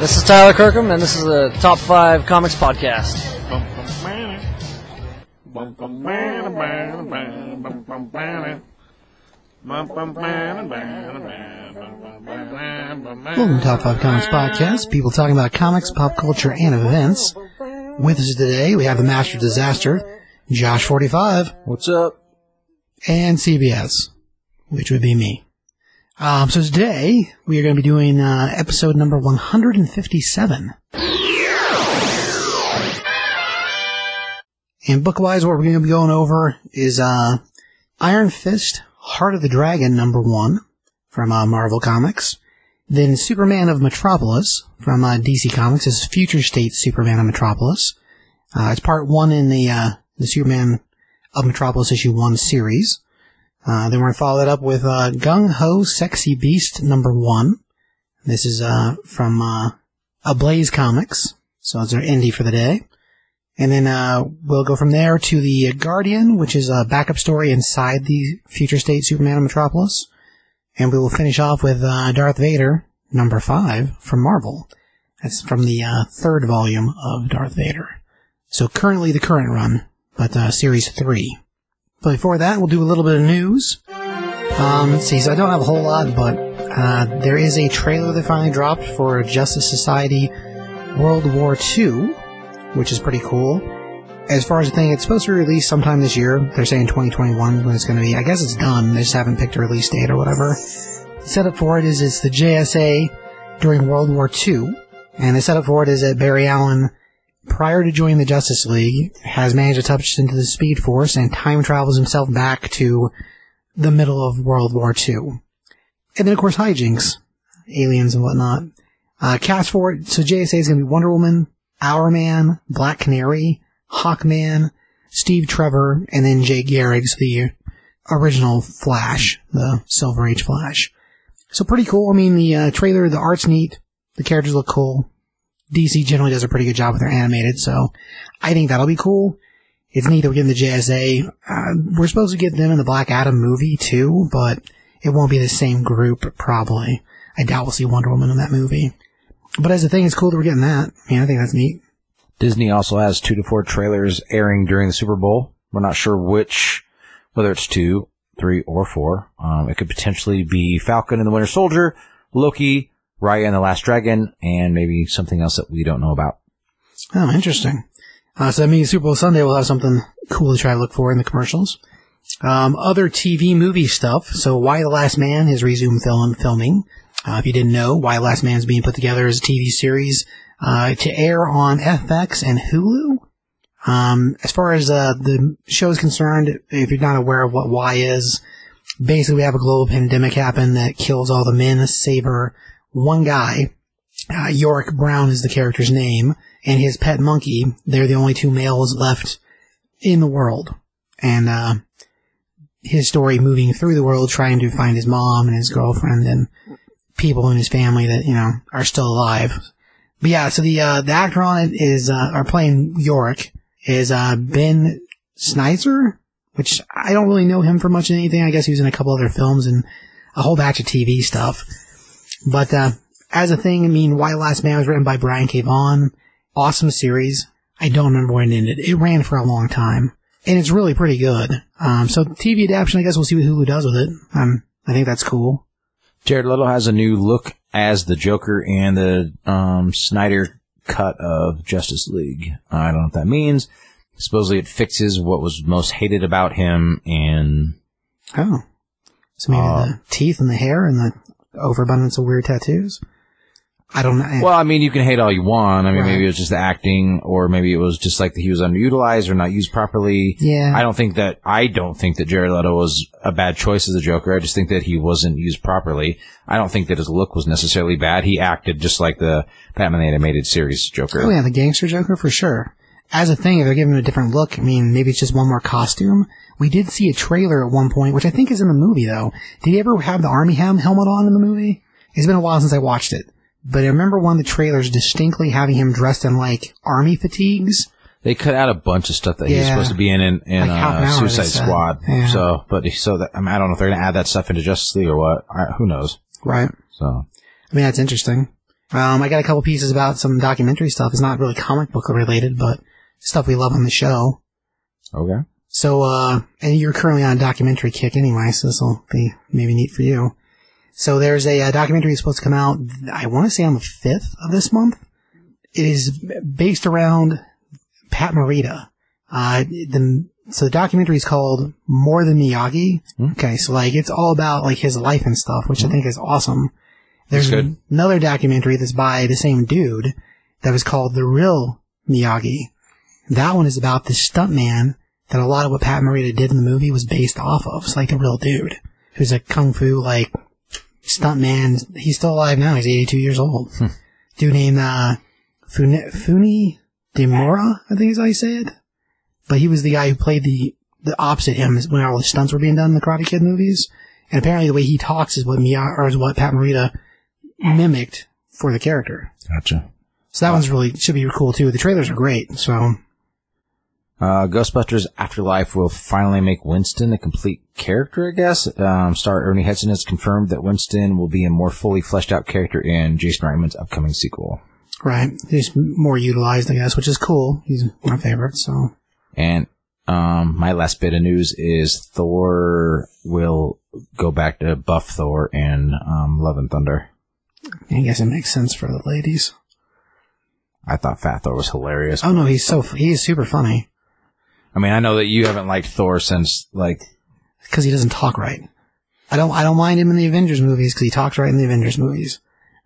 This is Tyler Kirkham, and this is the Top 5 Comics Podcast. Welcome to Top 5 Comics Podcast. People talking about comics, pop culture, and events. With us today, we have the Master of Disaster, Josh45, What's up? and CBS, which would be me. Um, so today, we are going to be doing uh, episode number 157. And book-wise, what we're going to be going over is uh, Iron Fist, Heart of the Dragon, number one, from uh, Marvel Comics. Then Superman of Metropolis from uh, DC Comics is Future State Superman of Metropolis. Uh, it's part one in the uh, the Superman of Metropolis issue one series. Uh, then we're gonna follow that up with uh, Gung Ho Sexy Beast number one. This is uh, from uh, Ablaze Comics, so it's our indie for the day. And then uh, we'll go from there to the Guardian, which is a backup story inside the Future State Superman of Metropolis. And we will finish off with uh, Darth Vader, number five, from Marvel. That's from the uh, third volume of Darth Vader. So currently the current run, but uh, series three. But before that, we'll do a little bit of news. Um, let's see, so I don't have a whole lot, but uh, there is a trailer that finally dropped for Justice Society World War II, which is pretty cool. As far as the thing, it's supposed to be released sometime this year. They're saying 2021 when it's going to be. I guess it's done. They just haven't picked a release date or whatever. The setup for it is it's the JSA during World War II, and the setup for it is that Barry Allen, prior to joining the Justice League, has managed to touch into the Speed Force and time travels himself back to the middle of World War II. And then, of course, hijinks, aliens and whatnot. Uh, cast for it, so JSA is going to be Wonder Woman, Hourman, Black Canary, Hawkman, Steve Trevor, and then Jay Garrick's the original Flash, the Silver Age Flash. So pretty cool. I mean, the uh, trailer, the art's neat. The characters look cool. DC generally does a pretty good job with their animated, so I think that'll be cool. It's neat that we're getting the JSA. Uh, we're supposed to get them in the Black Adam movie too, but it won't be the same group, probably. I doubt we'll see Wonder Woman in that movie. But as a thing, it's cool that we're getting that. I mean, I think that's neat. Disney also has two to four trailers airing during the Super Bowl. We're not sure which, whether it's two, three, or four. Um, it could potentially be Falcon and the Winter Soldier, Loki, Raya and the Last Dragon, and maybe something else that we don't know about. Oh, interesting. Uh, so that means Super Bowl Sunday will have something cool to try to look for in the commercials. Um, other TV movie stuff. So Y the Last Man has resumed film filming. Uh, if you didn't know, Y the Last Man is being put together as a TV series uh, to air on FX and Hulu. Um, as far as uh, the show is concerned, if you're not aware of what Y is, basically we have a global pandemic happen that kills all the men, saver one guy. Uh, Yorick Brown is the character's name, and his pet monkey. They're the only two males left in the world, and uh, his story moving through the world, trying to find his mom and his girlfriend and people in his family that you know are still alive. But yeah, so the uh, the actor on it is uh, are playing Yorick is uh, Ben Schnetzer, which I don't really know him for much of anything. I guess he was in a couple other films and a whole batch of TV stuff. But uh, as a thing, I mean, Y Last Man was written by Brian K. Vaughan. Awesome series. I don't remember when it ended. It ran for a long time, and it's really pretty good. Um, so TV adaptation, I guess we'll see what Hulu does with it. Um, I think that's cool. Jared Leto has a new look as the Joker in the um, Snyder cut of Justice League. I don't know what that means. Supposedly it fixes what was most hated about him and Oh, so maybe Uh, the teeth and the hair and the overabundance of weird tattoos. I don't know. Well, I mean, you can hate all you want. I mean, Right. maybe it was just the acting, or maybe it was just like he was underutilized or not used properly. Yeah. I don't think that I don't think that Jared Leto was a bad choice as a Joker. I just think that he wasn't used properly. I don't think that his look was necessarily bad. He acted just like the Batman the animated series Joker. Oh yeah, the gangster Joker for sure. As a thing, if they're giving him a different look, I mean, maybe it's just one more costume. We did see a trailer at one point, which I think is in the movie though. Did he ever have the army ham helmet on in the movie? It's been a while since I watched it, but I remember one of the trailers distinctly having him dressed in like army fatigues. They cut out a bunch of stuff that he was supposed to be in in, in Like uh, Suicide. Squad. Yeah. So, but so that I, mean, I don't know if they're gonna add that stuff into Justice League or what. I, who knows? Right. So, I mean, that's interesting. Um, I got a couple pieces about some documentary stuff. It's not really comic book related, but stuff we love on the show. Okay. So, uh, and you're currently on a documentary kick anyway, so this will be maybe neat for you. So there's a, uh documentary that's supposed to come out, I want to say on the 5th of this month. It is based around Pat Morita. Uh, the, so the documentary is called More Than Miyagi. Okay, so like it's all about like his life and stuff, which I think is awesome. There's good. another documentary that's by the same dude that was called The Real Miyagi. That one is about the stuntman that a lot of what Pat Morita did in the movie was based off of. It's like a real dude who's a kung fu like stuntman. He's still alive now. He's 82 years old. Dude named uh, Funi, Funi Demura, I think is how you say it. But he was the guy who played the the opposite him when all the stunts were being done in the Karate Kid movies. And apparently the way he talks is what Mia or is what Pat Morita mimicked for the character. Gotcha. So that one's really should be cool too. The trailers are great. So Uh, Ghostbusters Afterlife will finally make Winston a complete character, I guess. Um, star Ernie Hudson has confirmed that Winston will be a more fully fleshed out character in Jason Reitman's upcoming sequel. right, he's more utilized, I guess, which is cool. He's my favorite. So And um, my last bit of news is Thor will go back to buff Thor in um, Love and Thunder. I guess it makes sense for the ladies. I thought Fat Thor was hilarious. Oh no, he's so he's super funny I mean, I know that you haven't liked Thor since like because he doesn't talk right. I don't I don't mind him in the Avengers movies because he talks right in the Avengers movies.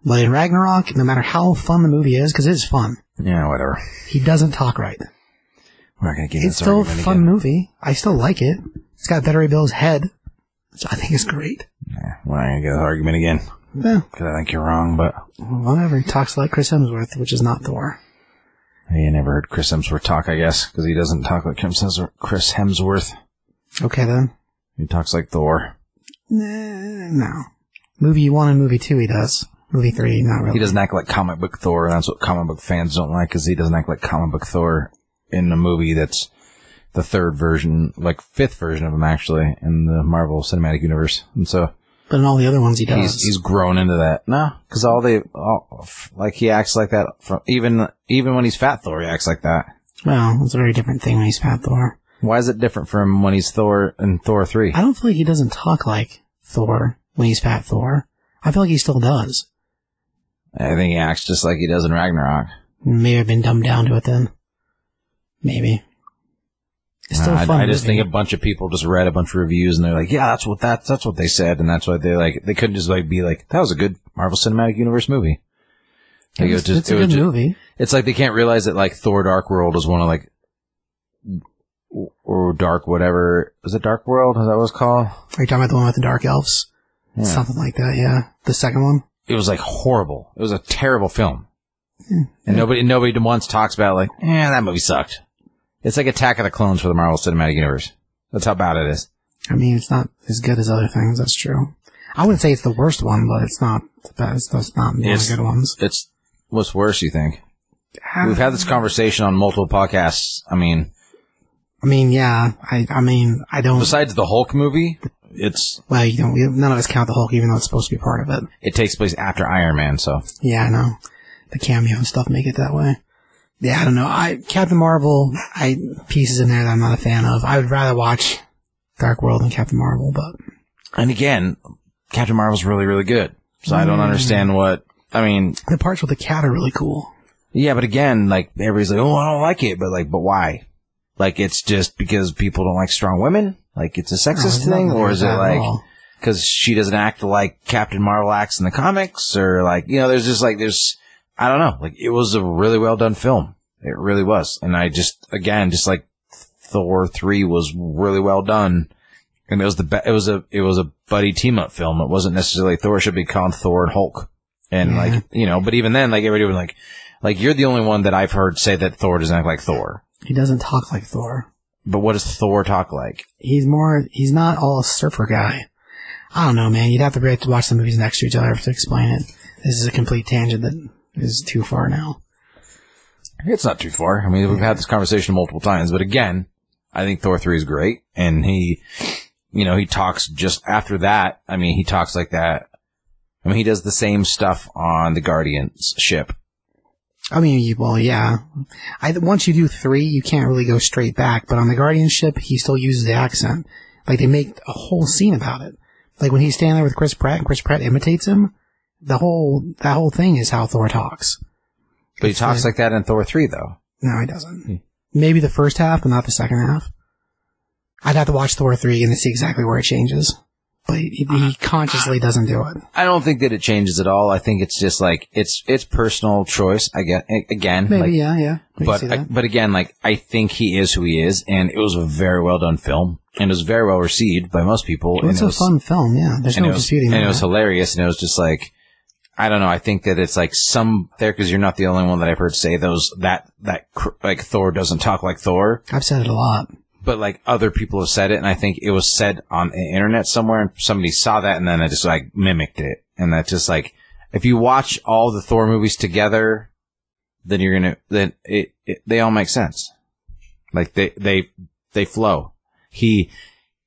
But in Ragnarok, no matter how fun the movie is, because it is fun, yeah, whatever. he doesn't talk right. We're not gonna get It's still a fun again. movie. I still like it. It's got Beta Ray Bill's head, which I think is great. Yeah, we're not gonna get this argument again Yeah, because I think you're wrong. But whatever. He talks like Chris Hemsworth, which is not Thor. You never heard Chris Hemsworth talk, I guess, because he doesn't talk like Chris Hemsworth. Chris Hemsworth. Okay then. He talks like Thor. No. Movie one and movie two he does. Movie three, not really. He doesn't act like comic book Thor, and that's what comic book fans don't like, because he doesn't act like comic book Thor in a movie that's the third version, like fifth version of him actually, in the Marvel Cinematic Universe. And so But in all the other ones he does. he's he's grown into that. No, because all they all, like he acts like that from even even when he's fat Thor, he acts like that. well, it's a very different thing when he's fat Thor. Why is it different from when he's Thor in Thor three? I don't feel like he doesn't talk like Thor when he's fat Thor. I feel like he still does. I think he acts just like he does in Ragnarok. Maybe I've been dumbed down to it then. Maybe. It's still I, fun. I just movie. think a bunch of people just read a bunch of reviews and they're like, yeah, that's what that's that's what they said, and that's why they like they couldn't just like be like that was a good Marvel Cinematic Universe movie. Like, it was it's, just- it's a it was good ju- movie. It's like they can't realize that like Thor: Dark World is one of like or Dark whatever is it Dark World? Is that what it's called? Are you talking about the one with the dark elves? Yeah. Something like that, yeah. The second one? It was like horrible. It was a terrible film, and nobody nobody once talks about like, eh, that movie sucked. It's like Attack of the Clones for the Marvel Cinematic Universe. That's how bad it is. I mean, it's not as good as other things, that's true. I wouldn't say it's the worst one, but it's not the best. It's not one of It's- the good ones. It's what's worse, you think? Ah. We've had this conversation on multiple podcasts. I mean, I mean, yeah, I, I mean, I don't, besides the Hulk movie, it's well, you don't, none of us count the Hulk even though it's supposed to be part of it. it takes place after Iron Man, so Yeah, I know. The cameo and stuff make it that way. Yeah, I don't know. I, Captain Marvel, I, pieces in there that I'm not a fan of. I would rather watch Dark World than Captain Marvel, but and again, Captain Marvel's really really good. So I don't mm. understand what I mean. the parts with the cat are really cool. Yeah, but again, like everybody's like, oh, I don't like it, but like, but why? Like it's just because people don't like strong women? Like it's a sexist it's thing, or is it like because she doesn't act like Captain Marvel acts in the comics, or like you know, there's just like there's I don't know, like it was a really well done film. It really was, and I just again just like Thor three was really well done, and it was the be- it was a it was a buddy team up film. It wasn't necessarily Thor should be called Thor and Hulk, and Yeah. like you know, but even then, like everybody was like, like you're the only one that I've heard say that Thor doesn't act like Thor. He doesn't talk like Thor. But what does Thor talk like? He's more, he's not all a surfer guy. I don't know, man. You'd have to have to watch the movies next to each other to explain it. This is a complete tangent that is too far now. It's not too far. I mean, we've had this conversation multiple times, but again, I think Thor 3 is great. And he, you know, he talks just after that. I mean, he talks like that I mean, he does the same stuff on the Guardians ship. I mean, well, yeah. I, once you do three, you can't really go straight back, but on the Guardian ship, he still uses the accent. Like, they make a whole scene about it. Like, when he's standing there with Chris Pratt and Chris Pratt imitates him, the whole, that whole thing is how Thor talks. But he talks like that in Thor 3, though. No, he doesn't. Hmm. Maybe the first half, but not the second half. I'd have to watch Thor 3 and to see exactly where it changes. But he, he consciously doesn't do it. I don't think that it changes at all. I think it's just like, it's, it's personal choice. I get, again, Maybe, like, yeah, yeah. I can but, see I, that. but again, like, I think he is who he is, and it was a very well done film, and it was very well received by most people. and it's it a was, fun film, yeah. There's and no it was, disputing and that. it was hilarious, and it was just like, I don't know. I think that it's like some there because you're not the only one that I've heard say those that that like Thor doesn't talk like Thor, I've said it a lot. but like other people have said it, and I think it was said on the internet somewhere, and somebody saw that, and then I just like mimicked it, and that's just like if you watch all the Thor movies together, then you're gonna then it, it they all make sense, like they they they flow. He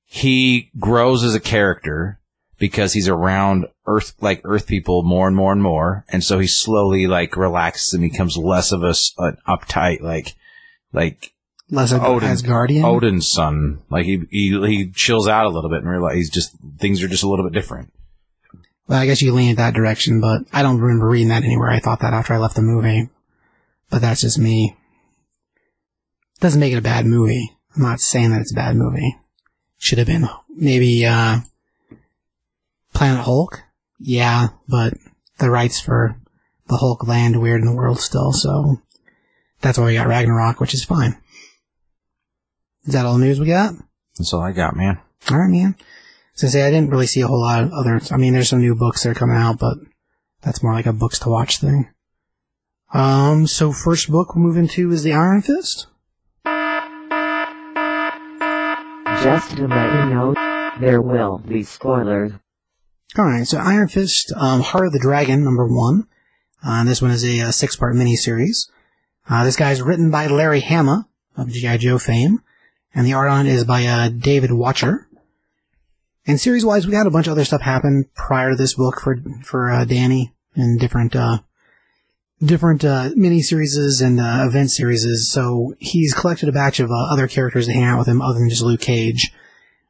he grows as a character because he's around Earth like Earth people more and more and more, and so he slowly like relaxes and becomes less of a an uptight like like Less of Odin. as Guardian. Odin's son. Like he, he he chills out a little bit and realize he's just things are just a little bit different. Well, I guess you lean in that direction, but I don't remember reading that anywhere. I thought that after I left the movie. But that's just me. Doesn't make it a bad movie. I'm not saying that it's a bad movie. Should have been maybe uh Planet Hulk. Yeah, but the rights for the Hulk land weird in the world still, so that's why we got Ragnarok, which is fine. Is that all the news we got? That's all I got, man. All right, man. So say I didn't really see a whole lot of other. I mean, there's some new books that are coming out, but that's more like a books to watch thing. Um. So first book we'll move into is the Iron Fist. Just to let you know, there will be spoilers. All right. So Iron Fist, um, Heart of the Dragon, number one. Uh, this one is a, uh six-part miniseries. Uh, this guy's written by Larry Hama of G.I. Joe fame, and the art on it is by uh, David Wachter. And series-wise, we had a bunch of other stuff happen prior to this book for for uh, Danny and different uh, different uh, miniseries and uh, event series. So he's collected a batch of other characters to hang out with him, other than just Luke Cage.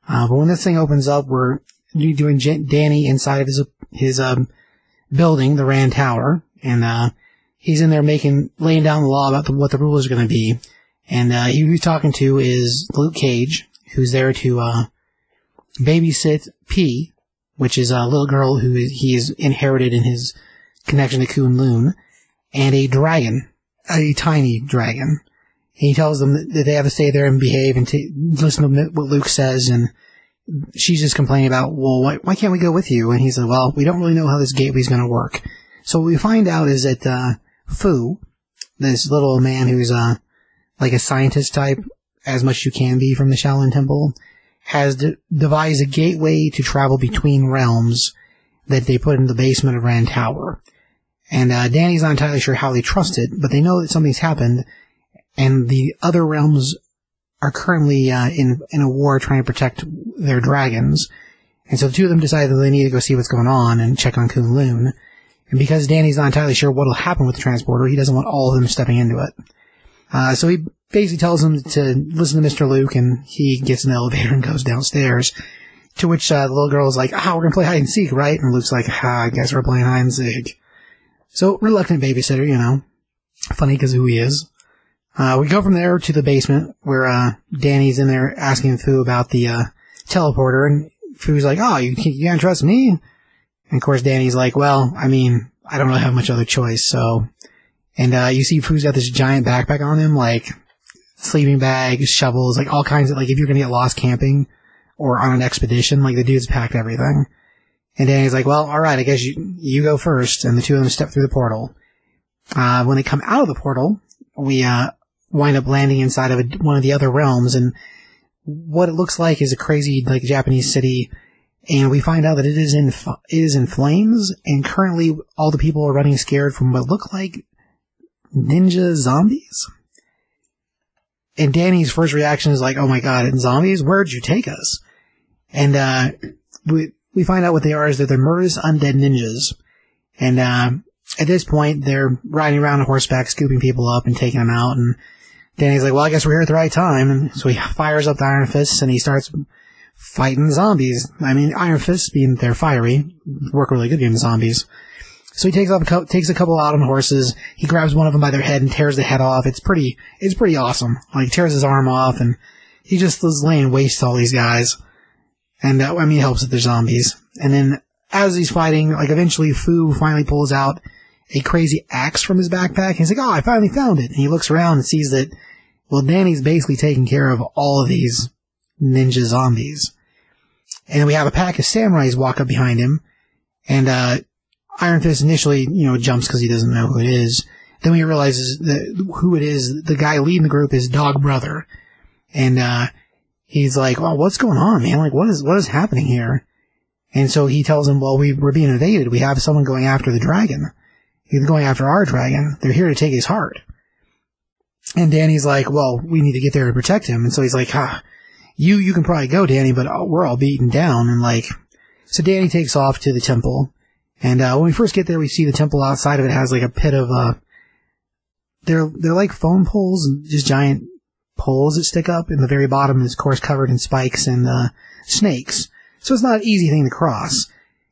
But when this thing opens up, we're doing Jan- Danny inside of his his um, building, the Rand Tower, and uh, he's in there making laying down the law about the, what the rules are going to be. And uh, he's talking to is Luke Cage, who's there to uh, babysit Pei, which is a little girl who has inherited in his connection to Kunlun, and a dragon, a tiny dragon. He tells them that they have to stay there and behave and listen to what Luke says. And she's just complaining about, well, why, why can't we go with you? And he's like, well, we don't really know how this gateway's going to work. So what we find out is that uh, Fu, this little man who's uh, like a scientist type, as much as you can be from the Shaolin Temple, has de- devised a gateway to travel between realms that they put in the basement of Rand Tower. And uh, Danny's not entirely sure how they trust it, but they know that something's happened, and the other realms are currently uh, in in a war trying to protect their dragons. And so the two of them decide that they need to go see what's going on and check on Kunlun. And because Danny's not entirely sure what'll happen with the transporter, he doesn't want all of them stepping into it. Uh, so he basically tells them to listen to Mr. Luke, and he gets the elevator and goes downstairs. To which uh, the little girl is like, "Ah, we're gonna play hide and seek, right?" And Luke's like, "Ah, I guess we're playing hide and seek." So reluctant babysitter, you know, funny because who he is. Uh, we go from there to the basement where uh, Danny's in there asking Fu about the uh, teleporter, and Fu's like, "Oh, you you can't trust me." And of course, Danny's like, "Well, I mean, I don't really have much other choice." So, and uh, you see Fu's got this giant backpack on him, like sleeping bag, shovels, like all kinds of like if you're gonna get lost camping or on an expedition, like the dude's packed everything. And Danny's like, "Well, all right, I guess you you go first. And the two of them step through the portal. Uh, when they come out of the portal, we uh, wind up landing inside of a, one of the other realms, and what it looks like is a crazy like Japanese city. And we find out that it is in it is in flames, and currently all the people are running scared from what look like ninja zombies. And Danny's first reaction is like, "Oh my god, it's zombies! Where'd you take us?" And uh, we we find out what they are is that they're murderous undead ninjas. And, uh, at this point, they're riding around on horseback, scooping people up and taking them out. And Danny's like, well, I guess we're here at the right time. So he fires up the Iron Fists and he starts fighting zombies. I mean, Iron Fists being they're fiery, work really good against zombies. So he takes a couple, takes a couple out on horses. He grabs one of them by their head and tears the head off. It's pretty, it's pretty awesome. Like tears his arm off and he just is laying waste to all these guys. And uh, I mean, it helps that they're zombies. And then as he's fighting, like eventually Fu finally pulls out a crazy axe from his backpack. He's like, oh, I finally found it. And he looks around and sees that, well, Danny's basically taking care of all of these ninja zombies. And we have a pack of samurais walk up behind him. And, uh, Iron Fist initially, you know, jumps because he doesn't know who it is. Then he realizes that who it is, the guy leading the group is Dog Brother. And, uh, he's like, oh, what's going on, man? Like, what is, what is happening here? And so he tells him, well, we, we're being invaded. We have someone going after the dragon. He's going after our dragon. They're here to take his heart. And Danny's like, well, we need to get there to protect him. And so he's like, ah, you, you can probably go, Danny, but we're all beaten down. And like, so Danny takes off to the temple. And, uh, when we first get there, we see the temple outside of it has like a pit of, uh, they're, they're like phone poles, and just giant poles that stick up. And the very bottom is, of course, covered in spikes and, uh, snakes. So it's not an easy thing to cross.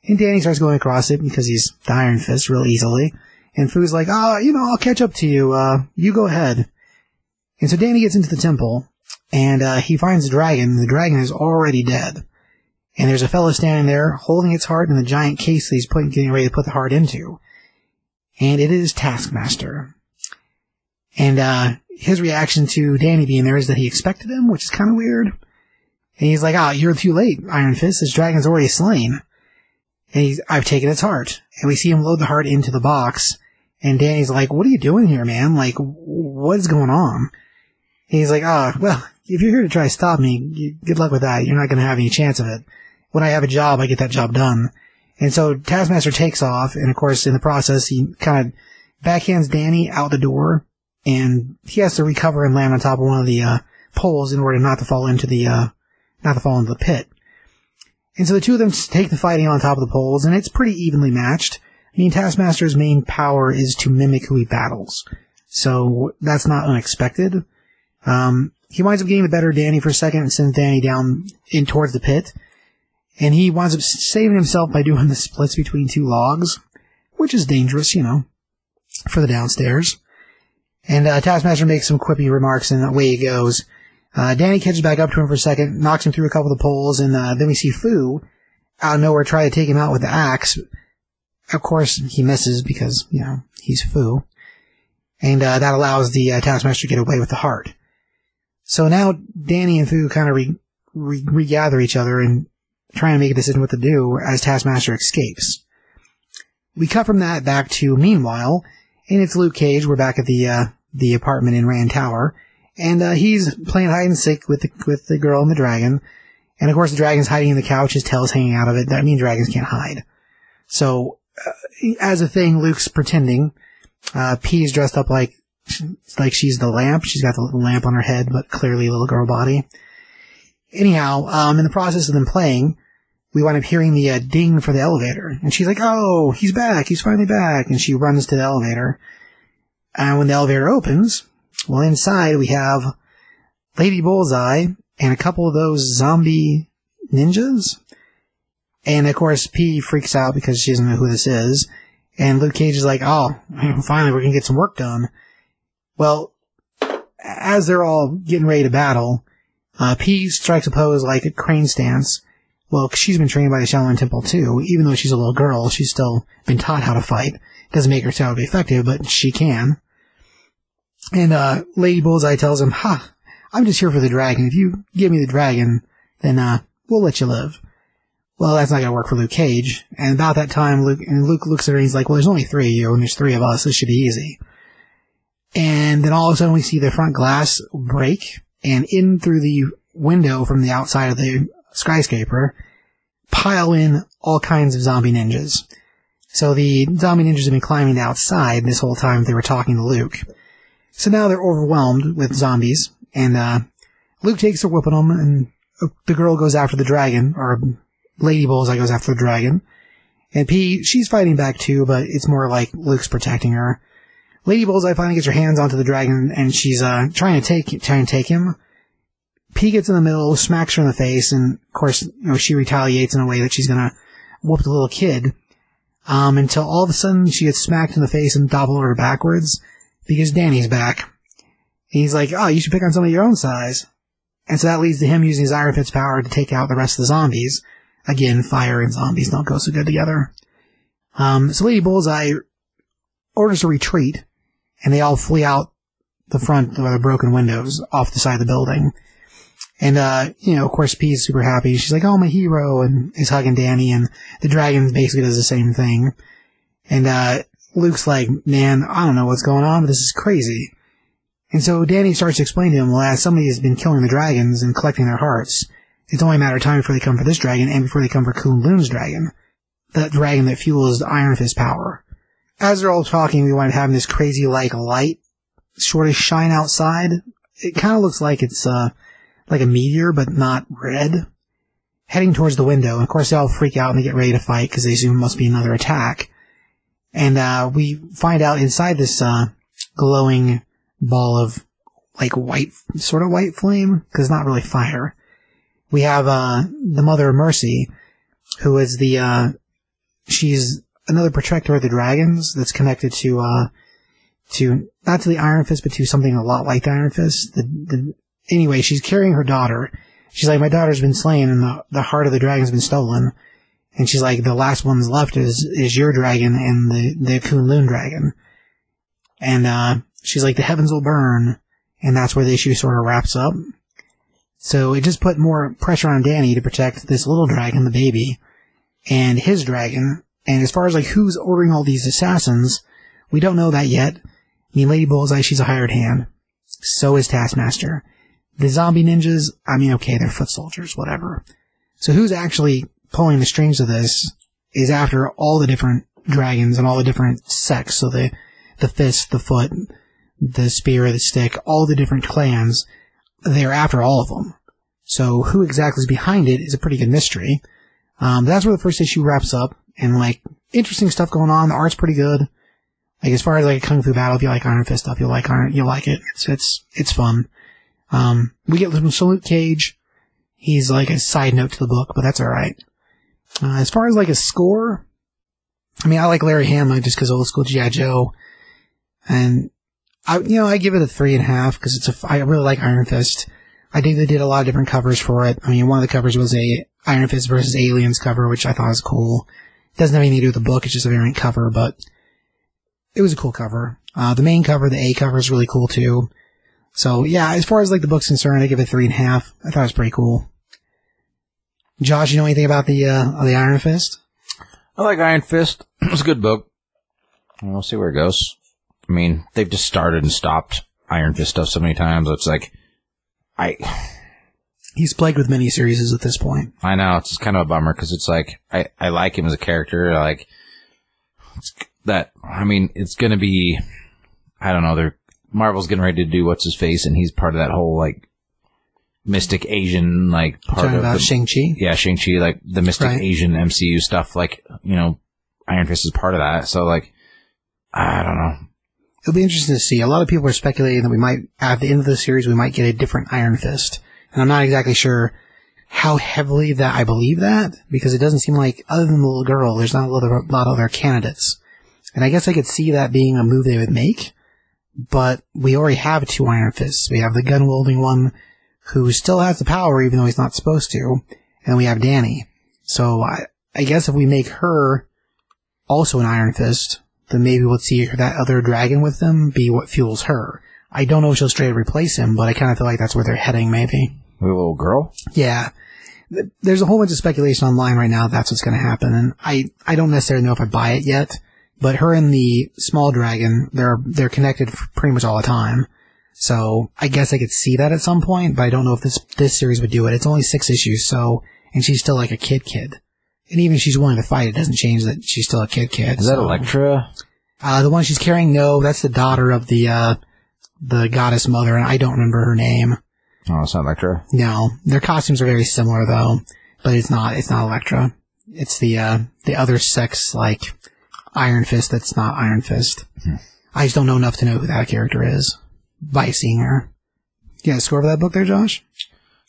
And Danny starts going across it because he's the Iron Fist real easily. And Fu's like, oh, you know, I'll catch up to you. Uh, you go ahead. And so Danny gets into the temple and, uh, he finds the dragon. The dragon is already dead. And there's a fellow standing there holding its heart in the giant case that he's putting, getting ready to put the heart into. And it is Taskmaster. And, uh, his reaction to Danny being there is that he expected him, which is kind of weird. And he's like, ah, you're too late, Iron Fist. This dragon's already slain. And he's, I've taken its heart. And we see him load the heart into the box. And Danny's like, what are you doing here, man? Like, what's going on? He's like, ah, well, if you're here to try to stop me, you, good luck with that. You're not going to have any chance of it. When I have a job, I get that job done. And so Taskmaster takes off. And of course, in the process, he kind of backhands Danny out the door. And he has to recover and land on top of one of the, uh, poles in order not to fall into the, uh, not to fall into the pit. And so the two of them take the fighting on top of the poles, and it's pretty evenly matched. I mean, Taskmaster's main power is to mimic who he battles. So that's not unexpected. Um, he winds up getting the better Danny for a second and sends Danny down in towards the pit. And he winds up saving himself by doing the splits between two logs, which is dangerous, you know, for the downstairs. And uh, Taskmaster makes some quippy remarks, and away he goes. Uh, Danny catches back up to him for a second, knocks him through a couple of the poles, and uh, then we see Fu out of nowhere try to take him out with the axe. Of course, he misses because, you know, he's Fu. And uh, that allows the uh, Taskmaster to get away with the heart. So now Danny and Fu kind of re- re- regather each other and try to make a decision what to do as Taskmaster escapes. We cut from that back to meanwhile, and it's Luke Cage. We're back at the uh, the apartment in Rand Tower and uh, he's playing hide and seek with the with the girl and the dragon. And of course, the dragon's hiding in the couch. His tail's hanging out of it. That means dragons can't hide. So, uh, as a thing, Luke's pretending. Uh, Pei is dressed up like like she's the lamp. She's got the little lamp on her head, but clearly a little girl body. Anyhow, um, in the process of them playing, we wind up hearing the uh, ding for the elevator, and she's like, "Oh, he's back! He's finally back!" And she runs to the elevator. And when the elevator opens, well, inside we have Lady Bullseye and a couple of those zombie ninjas. And of course, Pei freaks out because she doesn't know who this is. And Luke Cage is like, oh, finally we're gonna get some work done. Well, as they're all getting ready to battle, uh, Pei strikes a pose like a crane stance. Well, she's been trained by the Shaolin Temple too. Even though she's a little girl, she's still been taught how to fight. Doesn't make her terribly effective, but she can. And uh, Lady Bullseye tells him, "Ha, I'm just here for the dragon. If you give me the dragon, then uh, we'll let you live." Well, that's not gonna work for Luke Cage. And about that time, Luke and Luke looks at her and he's like, "Well, there's only three of you, and there's three of us. This should be easy." And then all of a sudden, we see the front glass break, and in through the window from the outside of the skyscraper, pile in all kinds of zombie ninjas. So the zombie ninjas have been climbing outside this whole time they were talking to Luke. So now they're overwhelmed with zombies, and uh, Luke takes a whip on them, and the girl goes after the dragon, or Lady Bullseye goes after the dragon. And Pei, she's fighting back too, but it's more like Luke's protecting her. Lady Bullseye finally gets her hands onto the dragon and she's, uh, trying to take, trying to take him. Pei gets in the middle, smacks her in the face, and of course, you know, she retaliates in a way that she's gonna whoop the little kid. Um, until all of a sudden she gets smacked in the face and toppled over backwards because Danny's back. He's like, oh, you should pick on somebody your own size. And so that leads to him using his Iron Fist power to take out the rest of the zombies. Again, fire and zombies don't go so good together. Um, so Lady Bullseye orders a retreat, and they all flee out the front of the broken windows off the side of the building. And, uh, you know, of course, Pei is super happy. She's like, oh, my hero, and is hugging Danny, and the dragon basically does the same thing. And, uh, Luke's like, man, I don't know what's going on, but this is crazy. And so Danny starts to explain to him, well, as somebody has been killing the dragons and collecting their hearts, it's only a matter of time before they come for this dragon and before they come for Kunlun's dragon. That dragon that fuels the Iron Fist power. As they're all talking, we wind up having this crazy, like, light sort of shine outside. It kind of looks like it's, uh, like a meteor, but not red. Heading towards the window, and of course they all freak out and they get ready to fight because they assume it must be another attack. And, uh, we find out inside this, uh, glowing ball of, like, white, sort of white flame, because it's not really fire. We have, uh, the Mother of Mercy, who is the, uh, she's another protector of the dragons that's connected to, uh, to, not to the Iron Fist, but to something a lot like the Iron Fist. The, the, anyway, she's carrying her daughter. She's like, my daughter's been slain and the, the heart of the dragon's been stolen. And she's like, the last one's left is, is your dragon and the, the Kunlun dragon. And, uh, she's like, the heavens will burn. And that's where the issue sort of wraps up. So it just put more pressure on Danny to protect this little dragon, the baby, and his dragon. And as far as like who's ordering all these assassins, we don't know that yet. I mean, Lady Bullseye, she's a hired hand. So is Taskmaster. The zombie ninjas, I mean, okay, they're foot soldiers, whatever. So who's actually pulling the strings of this is after all the different dragons and all the different sects. So the, the fist, the foot, the spear, the stick, all the different clans, they're after all of them. So who exactly is behind it is a pretty good mystery. Um, that's where the first issue wraps up, and like interesting stuff going on. The art's pretty good. Like as far as like a kung fu battle, if you like Iron Fist stuff, you'll like Iron, you'll like it. It's it's it's fun. Um, we get some Salute Cage. He's like a side note to the book, but that's all right. Uh, as far as like a score, I mean, I like Larry Hama just because old school GI Joe, and I you know I give it a three and a half because it's a I really like Iron Fist. I think they did a lot of different covers for it. I mean, one of the covers was a Iron Fist versus Aliens cover, which I thought was cool. It doesn't have anything to do with the book; it's just a variant cover, but it was a cool cover. Uh, the main cover, the A cover, is really cool too. So yeah, as far as like the book's concerned, I give it three and a half. I thought it was pretty cool. Josh, you know anything about the uh, the Iron Fist? I like Iron Fist. It's a good book. We'll see where it goes. I mean, they've just started and stopped Iron Fist stuff so many times. It's like, I, He's plagued with miniseries at this point. I know it's kind of a bummer because it's like I, I like him as a character. I like it's that. I mean, it's gonna be. I don't know. They're Marvel's getting ready to do what's his face, and he's part of that whole like mystic Asian like part Talking of about the, Shang Chi. yeah Shang Chi like the mystic Right. Asian MCU stuff. Like you know, Iron Fist is part of that. So like, I don't know. It'll be interesting to see. A lot of people are speculating that we might, at the end of the series, we might get a different Iron Fist. And I'm not exactly sure how heavily that I believe that, because it doesn't seem like, other than the little girl, there's not a lot of, a lot of other candidates. And I guess I could see that being a move they would make, but we already have two Iron Fists. We have the gun wielding one, who still has the power even though he's not supposed to, and we have Danny. So I, I guess if we make her also an Iron Fist, then maybe we'll see that other dragon with them be what fuels her. I don't know if she'll straight replace him, but I kind of feel like that's where they're heading, maybe. The little girl. Yeah. There's a whole bunch of speculation online right now that's what's going to happen, and I, I don't necessarily know if I buy it yet, but her and the small dragon, they're, they're connected pretty much all the time. So I guess I could see that at some point, but I don't know if this, this series would do it. It's only six issues, so, and she's still like a kid kid. And even if she's willing to fight, it doesn't change that she's still a kid kid. Is that so- Elektra? uh, the one she's carrying, no, that's the daughter of the, uh, the goddess mother, and I don't remember her name. Oh, it's not Elektra. No, their costumes are very similar though. but it's not. It's not Elektra. It's the uh, the other sex like Iron Fist. That's not Iron Fist. I just don't know enough to know who that character is by seeing her. You got a score for that book there, Josh?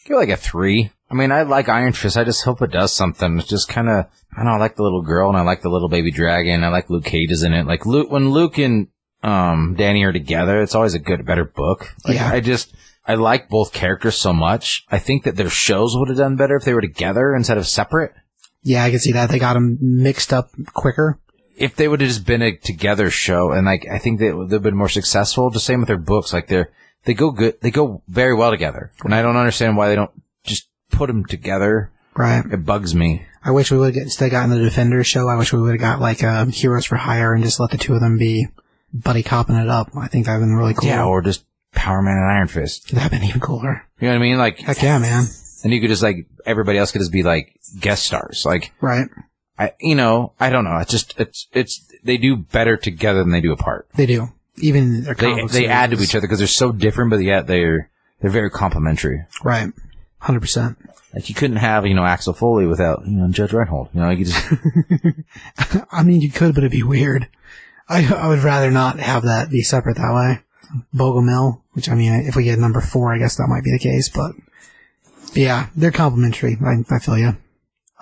Give it like a three. I mean, I like Iron Fist. I just hope it does something. It's just kind of, I don't know, I like the little girl and I like the little baby dragon. I like Luke Cage is in it. Like Luke, when Luke and, um, Danny are together, it's always a good, better book. Like, Yeah. I just, I like both characters so much. I think that their shows would have done better if they were together instead of separate. Yeah, I can see that. They got them mixed up quicker. If they would have just been a together show and like, I think they would have been more successful. The same with their books. Like they're, they go good, they go very well together. And I don't understand why they don't just put them together. Right. It bugs me. I wish we would have instead gotten the Defenders show. I wish we would have got like uh, Heroes for Hire and just let the two of them be buddy copping it up. I think that would have been really cool. Yeah, or just Power Man and Iron Fist. That'd been even cooler. You know what I mean? Like, Heck yeah, man. and you could just like everybody else could just be like guest stars. Like, Right. I, you know, I don't know. It's just it's it's they do better together than they do apart. They do. Even their They they add to each other because they're so different, but yet they're they're very complementary. Right. Hundred percent. Like you couldn't have you know Axel Foley without you know Judge Reinhold. You know, you just I mean, you could, but it'd be weird. I I would rather not have that be separate that way. Bogomil, which I mean, if we get number four, I guess that might be the case, but yeah, they're complementary. I, I feel you.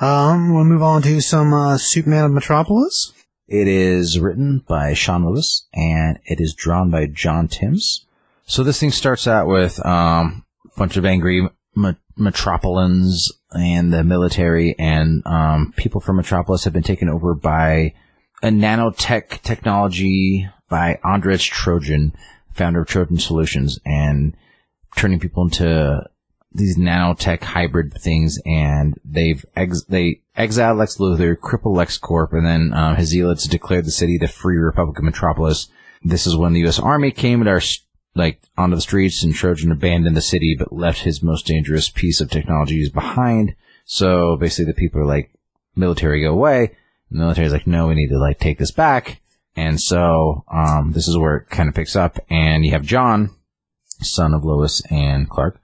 Um, we'll move on to some uh, Superman of Metropolis. It is written by Sean Lewis and it is drawn by John Timms. So this thing starts out with um, a bunch of angry me- Metropolians and the military and um, people from Metropolis have been taken over by a nanotech technology by Andres Trojan, founder of Trojan Solutions, and turning people into these nanotech hybrid things, and they've ex- they exiled Lex Luthor, crippled Lex Corp, and then um, his zealots declared the city the Free Republic of Metropolis. This is when the U.S. Army came at our like onto the streets, and Trojan abandoned the city, but left his most dangerous piece of technologies behind. So basically, the people are like, military go away. The military's like, no, we need to like take this back. And so um, this is where it kind of picks up, and you have John, son of Lois and Clark.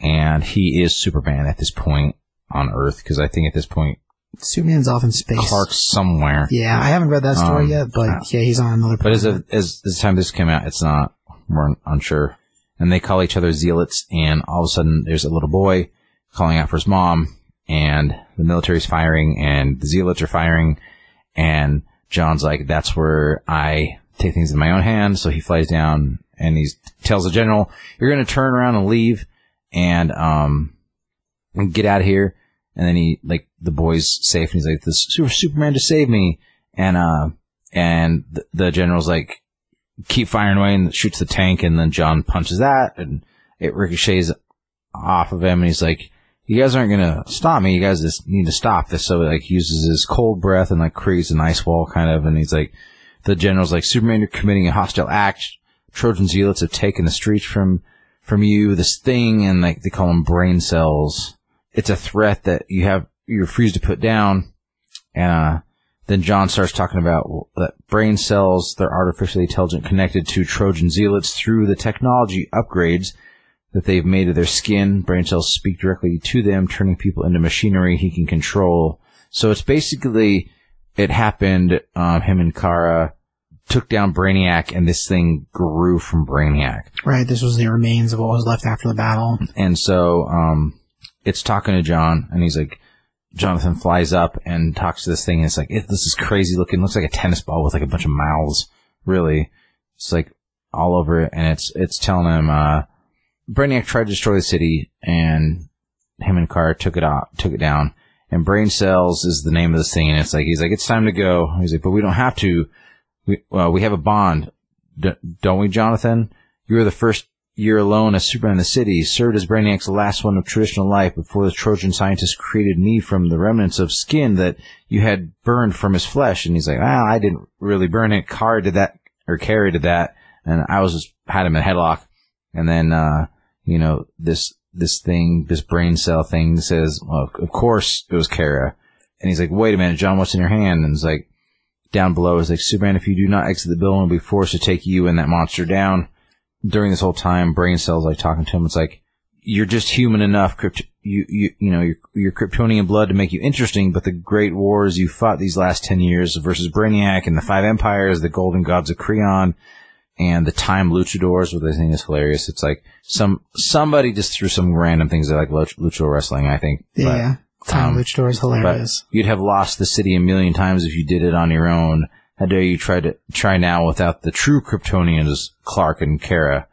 And he is Superman at this point on Earth because I think at this point Superman's off in space. Clark's somewhere. Yeah, I haven't read that story Um, yet, but yeah, he's on another. Planet. But as of as the time this came out, it's not. We're unsure. And they call each other zealots, and all of a sudden there's a little boy calling out for his mom, and the military's firing, and the zealots are firing, and John's like, "That's where I take things in my own hand." So he flies down and he tells the general, "You're going to turn around and leave, and um, get out of here." And then he like the boy's safe, and he's like, "This Super Superman just saved me," and uh, and the, the general's like, "Keep firing away," and shoots the tank, and then John punches that, and it ricochets off of him, and he's like, "You guys aren't gonna stop me. You guys just need to stop this." So like uses his cold breath and like creates an ice wall, kind of, and he's like, the general's like, "Superman, you're committing a hostile act. Trojan zealots have taken the streets from from you. This thing, and like they call them brain cells. It's a threat that you have you refuse to put down." And uh, then John starts talking about that brain cells, they're artificially intelligent connected to Trojan zealots through the technology upgrades that they've made of their skin. Brain cells speak directly to them, turning people into machinery he can control. So it's basically, it happened, um, him and Kara took down Brainiac and this thing grew from Brainiac. right, this was the remains of what was left after the battle. And so, um, it's talking to John and he's like, Jonathan flies up and talks to this thing and it's like, it, this is crazy looking. looks like a tennis ball with like a bunch of mouths. Really. It's like all over it. And it's, it's telling him, uh, Brainiac tried to destroy the city and him and Kara took it out, took it down. And brain cells is the name of this thing. And it's like, he's like, it's time to go. He's like, but we don't have to. We, well, we have a bond. D- don't we, Jonathan? You were the first year alone as Superman in the city, served as Brainiac's last one of traditional life before the Trojan scientists created me from the remnants of skin that you had burned from his flesh. And he's like, well, I didn't really burn it. Car did that, or Carrie did that. And I was just, had him in headlock. And then, uh, you know, this, this thing, this brain cell thing says, well, of course it was Kara. And he's like, wait a minute, John, what's in your hand? And it's like, down below is like, Superman, if you do not exit the building, we'll be forced to take you and that monster down. During this whole time, brain cells like talking to him. It's like, you're just human enough, crypt- you, you, you know, your, Kryptonian blood to make you interesting, but the great wars you fought these last 10 years versus Brainiac and the Five Empires, the Golden Gods of Creon, and the Time Luchadors, which I think is hilarious. It's like some, somebody just threw some random things that like luch- luchador wrestling, I think. But- Time um, Luchador is but hilarious. you'd have lost the city a million times if you did it on your own. How dare you try to try now without the true Kryptonians, Clark and Kara.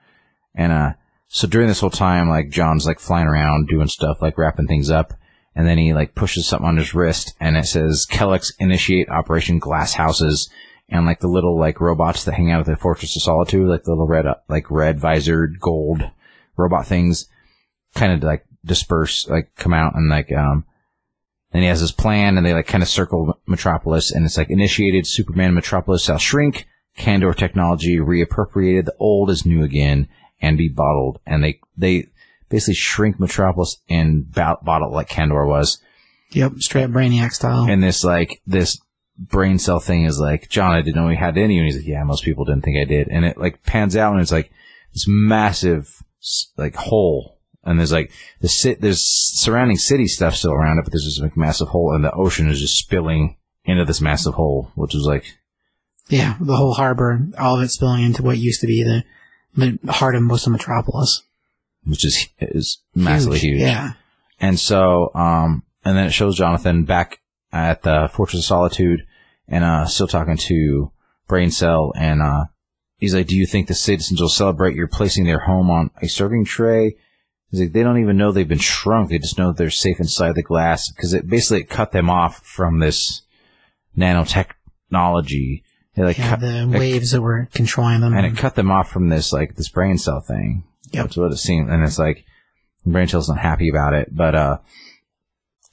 And uh so during this whole time, like John's like flying around doing stuff, like wrapping things up, and then he like pushes something on his wrist and it says Kelex initiate Operation Glass Houses and like the little like robots that hang out at the Fortress of Solitude, like the little red uh, like red visored gold robot things kind of like disperse, like come out and like um and he has this plan, and they like kind of circle Metropolis, and it's like initiated Superman Metropolis shall shrink, Kandor technology reappropriated, the old is new again, and be bottled. And they they basically shrink Metropolis and bo- bottle like Kandor was. Yep. Straight up Brainiac style. And this like this brain cell thing is like, John, I didn't know we had any, and he's like, yeah, most people didn't think I did. And it like pans out, and it's like this massive like hole. And there's like the sit, there's surrounding city stuff still around it, but there's this like massive hole, and the ocean is just spilling into this massive hole, which is like yeah. The whole harbor, all of it spilling into what used to be the, the heart of most of Metropolis. which is is massively huge. Yeah. And so, um, and then it shows Jonathan back at the Fortress of Solitude and, uh, still talking to Brain Cell and, uh, he's like, do you think the citizens will celebrate your placing their home on a serving tray? Like, they don't even know they've been shrunk. They just know they're safe inside the glass because it basically cut them off from this nanotechnology. They like Yeah. cut, The waves that were controlling them. and it cut them off from this like this brain cell thing. Yep. That's what it seemed, and it's like brain cell's not happy about it. But uh,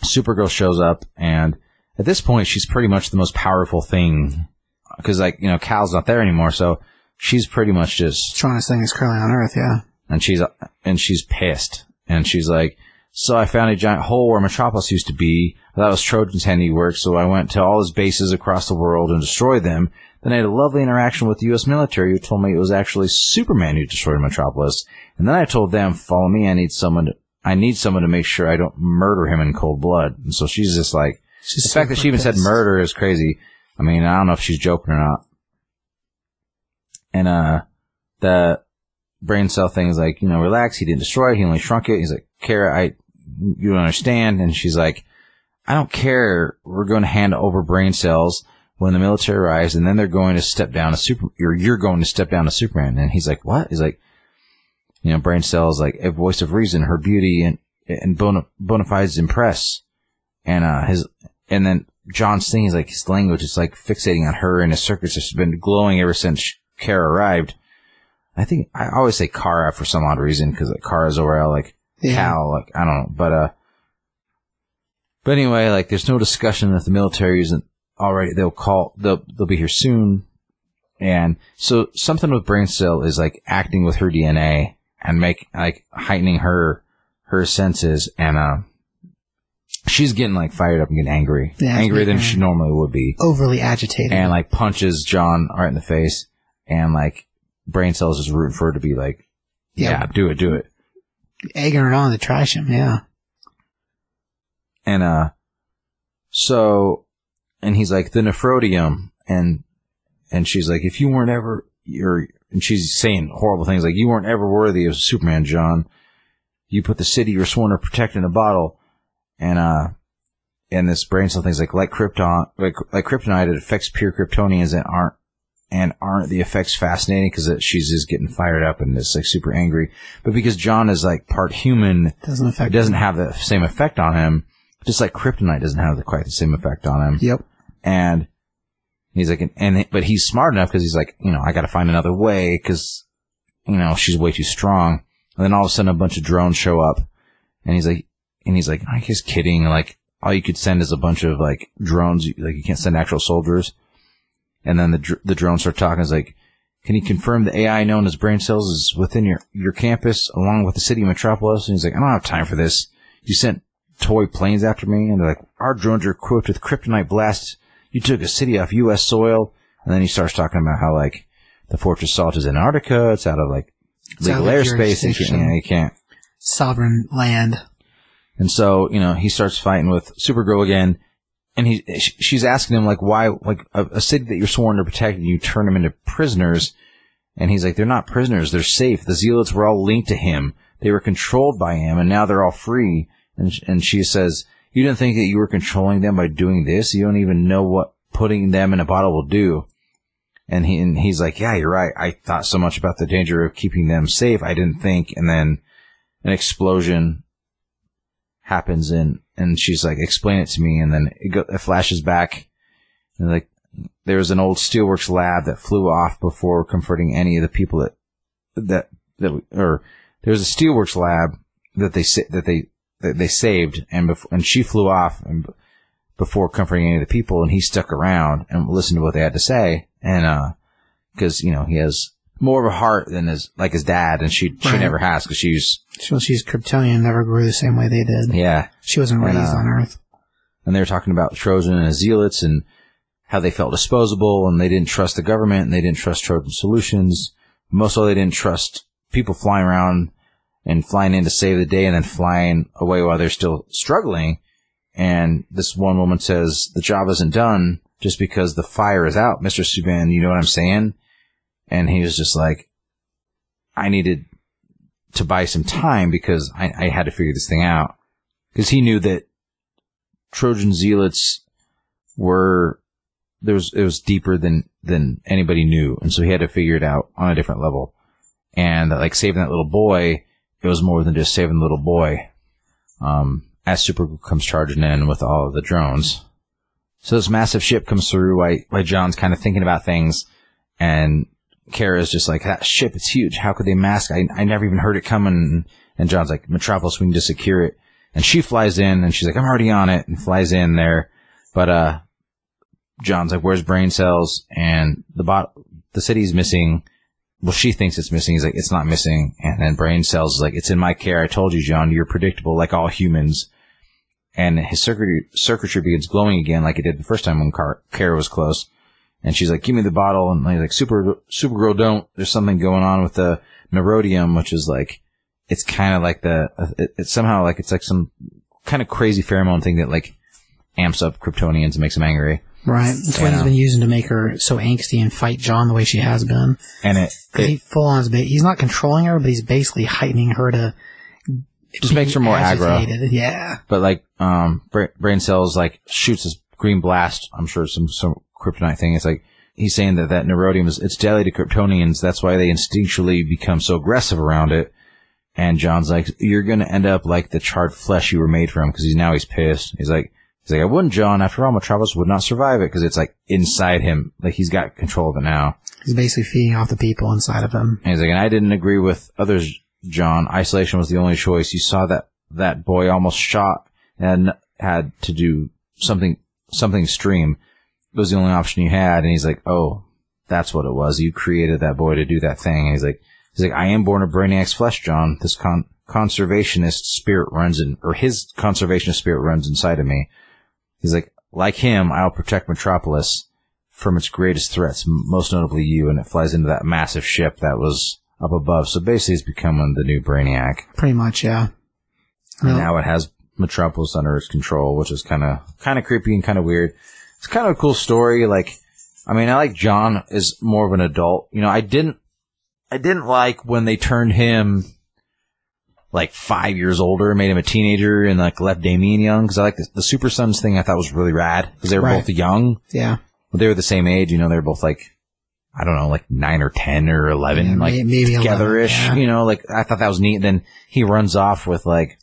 Supergirl shows up, and at this point, she's pretty much the most powerful thing because like you know Kal's not there anymore, so she's pretty much just strongest thing is currently on Earth. Yeah. and she's and she's pissed, and she's like, "So I found a giant hole where Metropolis used to be. I thought it was Trojan's handiwork, so I went to all his bases across the world and destroyed them. Then I had a lovely interaction with the U.S. military, who told me it was actually Superman who destroyed Metropolis. And then I told them, "Follow me. I need someone. To, I need someone to make sure I don't murder him in cold blood." And so she's just like, She's the fact that she even said murder is crazy. I mean, I don't know if she's joking or not. And uh, the brain cell thing is like, you know, relax. He didn't destroy it. He only shrunk it. He's like, Kara, I, you don't understand. And she's like, I don't care. We're going to hand over brain cells when the military arrives, and then they're going to step down to super, or you're going to step down to Superman. And he's like, what? He's like, you know, brain cells like a voice of reason, her beauty and and bona, bona fides impress. And uh, his and then John's thing is like his language is like fixating on her, and his circuits has been glowing ever since Kara arrived. I think I always say Kara for some odd reason because like Kara Zor-El, like Yeah. Kal, like I don't know, but uh, but anyway, like there's no discussion that the military isn't already. They'll call. They'll they'll be here soon, and so something with brain cell is like acting with her DNA and make like heightening her her senses, and uh, she's getting like fired up and getting angry, Yeah, angrier than she normally would be, Overly agitated. and like punches John right in the face, and like brain cells is rooting for her to be like, Yeah. yeah, do it, do it. egging her on to trash him. Yeah. And uh so and he's like the nephrodium and and she's like if you weren't ever you're and she's saying horrible things like you weren't ever worthy of Superman, John. You put the city you're sworn to protect in a bottle. And uh and this brain cell thing's like like Krypton like like kryptonite it affects pure Kryptonians and aren't and aren't the effects fascinating because she's just getting fired up and is like super angry. But because John is like part human, Doesn't affect. it doesn't have the same effect on him. Just like kryptonite doesn't have the, quite the same effect on him. Yep. And he's like, and but he's smart enough because he's like, you know, I got to find another way because, you know, she's way too strong. And then all of a sudden, a bunch of drones show up, and he's like, and he's like, I'm just kidding. Like, all you could send is a bunch of like drones. Like, you can't send actual soldiers. And then the dr- the drones start talking. It's like, can you confirm the AI known as brain cells is within your your campus along with the city of Metropolis? And he's like, I don't have time for this. You sent toy planes after me, and they're like, our drones are equipped with kryptonite blasts. You took a city off U.S. soil, and then he starts talking about how like the fortress salt is in Antarctica. It's out of like It's legal airspace. You can't, jurisdiction. yeah, you can't. sovereign land. And so, you know, he starts fighting with Supergirl again, and he, she's asking him like, why, like a, a city that you're sworn to protect, and you turn them into prisoners. And he's like, they're not prisoners, they're safe. The Zealots were all linked to him. They were controlled by him, and now they're all free. And and she says, you didn't think that you were controlling them by doing this. You don't even know what putting them in a bottle will do. And he and he's like, yeah, you're right. I thought so much about the danger of keeping them safe. I didn't think. And then an explosion happens and and she's like explain it to me. And then it, go, it flashes back and like there was an old steelworks lab that flew off before comforting any of the people that that that or there was a steelworks lab that they that they that they saved and before, and she flew off and before comforting any of the people and he stuck around and listened to what they had to say and uh because you know he has more of a heart than his like his dad and she she Right. never has because she's Well, she's Kryptonian, never grew the same way they did. yeah She wasn't raised uh, on Earth. and they were talking about Trojan and the Zealots and how they felt disposable and they didn't trust the government and they didn't trust Trojan Solutions. Most of all, they didn't trust people flying around and flying in to save the day and then flying away while they're still struggling. And this one woman says, the job isn't done just because the fire is out, Mr. Subban. You know what I'm saying? And he was just like, I needed to buy some time because I, I had to figure this thing out. Because he knew that Trojan zealots were there was it was deeper than than anybody knew, and so he had to figure it out on a different level. And like saving that little boy, it was more than just saving the little boy. Um, as Supergirl comes charging in with all of the drones, so this massive ship comes through. While John's kind of thinking about things, and Kara's just like, "That ship, it's huge. How could they mask? I I never even heard it coming." And John's like, "Metropolis, we need to secure it." And she flies in and she's like, I'm already on it and flies in there. But, uh, John's like, where's brain cells? And the bot, the city's missing. Well, she thinks it's missing. He's like, it's not missing. And then brain cells is like, it's in my care. I told you, John, you're predictable like all humans. And his circuitry, circuitry begins glowing again like it did the first time when Kara was close. And she's like, give me the bottle. And he's like, super, Supergirl, don't. There's something going on with the neurodium, which is like, it's kind of like the, it, it's somehow like, it's like some kind of crazy pheromone thing that like amps up Kryptonians and makes them angry. Right. That's what he's been using to make her so angsty and fight John the way she has been. And it, 'Cause he it full on ba- he's not controlling her, but he's basically heightening her to just makes her more aggro. Yeah. But like, um, Bra- brain cells like shoots this green blast. I'm sure some, some kryptonite thing. It's like, he's saying that that neurodium is, it's deadly to Kryptonians. That's why they instinctually become so aggressive around it. And John's like, you're going to end up like the charred flesh you were made from because he's now he's pissed. He's like, he's like, I wouldn't, John. After all, Metropolis would not survive it because it's like inside him. Like he's got control of it now. He's basically feeding off the people inside of him. And he's like, and I didn't agree with others, John. Isolation was the only choice. You saw that that boy almost shot and had to do something something extreme. It was the only option you had. And he's like, oh, that's what it was. You created that boy to do that thing. And he's like, he's like, I am born of Brainiac's flesh, John. This con- conservationist spirit runs in, or his conservationist spirit runs inside of me. He's like, like him, I'll protect Metropolis from its greatest threats, m- most notably you. And it flies into that massive ship that was up above. So basically, it's becoming the new Brainiac. Pretty much, yeah. And Well- now it has Metropolis under its control, which is kind of kind of creepy and kind of weird. It's kind of a cool story. Like, I mean, I like John is more of an adult. You know, I didn't, I didn't like when they turned him like five years older, made him a teenager, and like left Damian young. Because I like the, the Super Sons thing. I thought was really rad because they were Right. both young, Yeah. but they were the same age. You know, they were both like. I don't know, like nine or ten or eleven, Yeah, like maybe 11, together-ish. yeah. You know, like I thought that was neat. And Then he runs off with like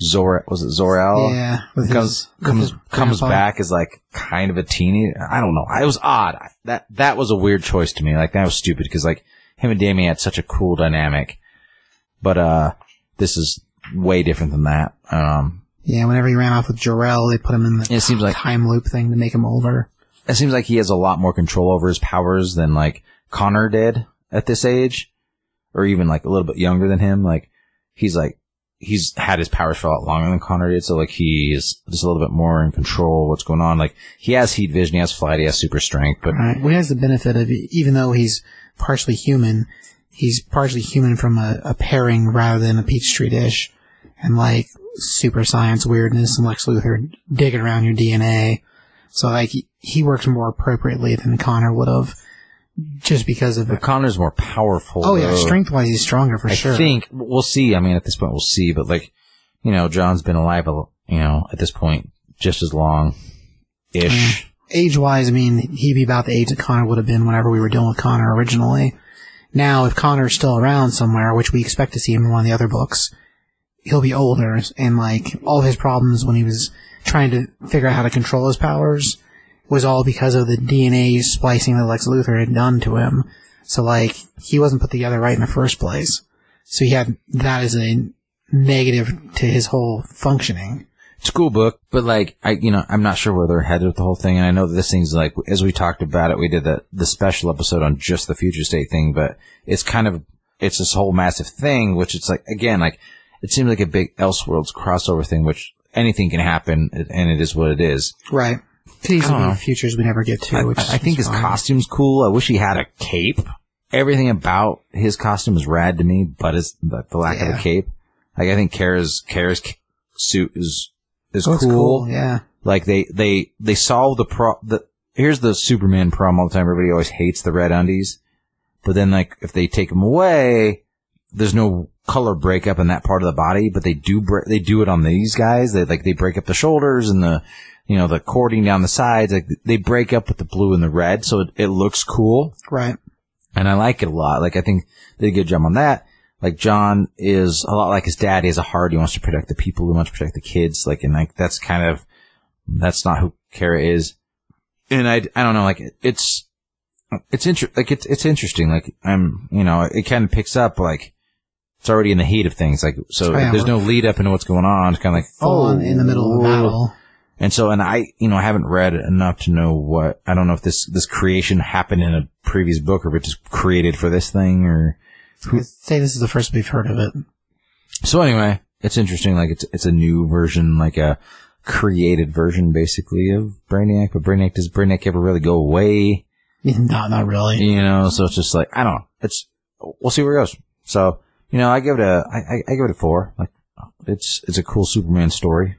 Zor was it Zor-El? yeah. With comes his, comes comes grandpa. back as like kind of a teeny. I don't know. It was odd. I- That that was a weird choice to me. Like that was stupid because like him and Damian had such a cool dynamic. But uh, this is way different than that. Um, Yeah, whenever he ran off with Jor-El, they put him in the it seems like time loop thing to make him older. it seems like he has a lot more control over his powers than like Conner did at this age, or even like a little bit younger than him. Like he's like he's had his powers for a lot longer than Conner did, so like he is just a little bit more in control of what's going on. Like he has heat vision, he has flight, he has super strength, but Right. Well, he has the benefit of, even though he's partially human, he's partially human from a, a pairing rather than a Peach Petri dish. and like super science weirdness and Lex Luthor digging around your DNA. So like he, he works more appropriately than Conner would have, just because of But. Conner's more powerful. Oh yeah, strength wise he's stronger for I sure. I think we'll see. I mean, at this point, we'll see. But like, you know, John's been alive, you know, at this point, just as long, ish. age wise, I mean, he'd be about the age that Conner would have been whenever we were dealing with Conner originally. Now, if Conner's still around somewhere, which we expect to see him in one of the other books, he'll be older, and like all his problems when he was trying to figure out how to control his powers was all because of the DNA splicing that Lex Luthor had done to him. So like he wasn't put together right in the first place. So he had that as a negative to his whole functioning. It's a cool book, but like, I, you know, I'm not sure where they're headed with the whole thing. And I know that this thing's like, as we talked about it, we did the, the special episode on just the future state thing, but it's kind of, it's this whole massive thing, which it's like, again, like, it seems like a big Elseworlds crossover thing, which anything can happen, and it is what it is. Right. These I be futures we never get to. I, which I think his fine. costume's cool. I wish he had a cape. Everything about his costume is rad to me, but but the lack of a cape. Like I think Kara's Kara's suit is is Oh, it's cool. Yeah. Like they they they solve the pro. The here's the Superman problem all the time. Everybody always hates the red undies, but then like if they take them away, there's no color breakup in that part of the body. But they do bre- they do it on these guys. They like they break up the shoulders and the you know the cording down the sides. Like they break up with the blue and the red, so it, it looks cool Right. and I like it a lot. Like I think they did a good job on that. Like John is a lot like his dad. He has a heart. He wants to protect the people. He wants to protect the kids. Like and like that's kind of that's not who Kara is. And I I don't know. Like it's it's inter- like it's it's interesting. Like I'm you know it kind of picks up like. It's already in the heat of things, like so. Oh, yeah, there's no lead up into what's going on. It's kind of like oh, in the middle of a battle. And so, and I, you know, I haven't read enough to know what, I don't know if this, this creation happened in a previous book or if it just created for this thing or, I'd say this is the first we've heard of it. so anyway, it's interesting. Like it's, it's a new version, like a created version basically of Brainiac, but Brainiac, does Brainiac ever really go away? No, not really. You know, so it's just like, I don't know. It's, we'll see where it goes. So, you know, I give it a, I, I, I give it a four. Like, it's, it's a cool Superman story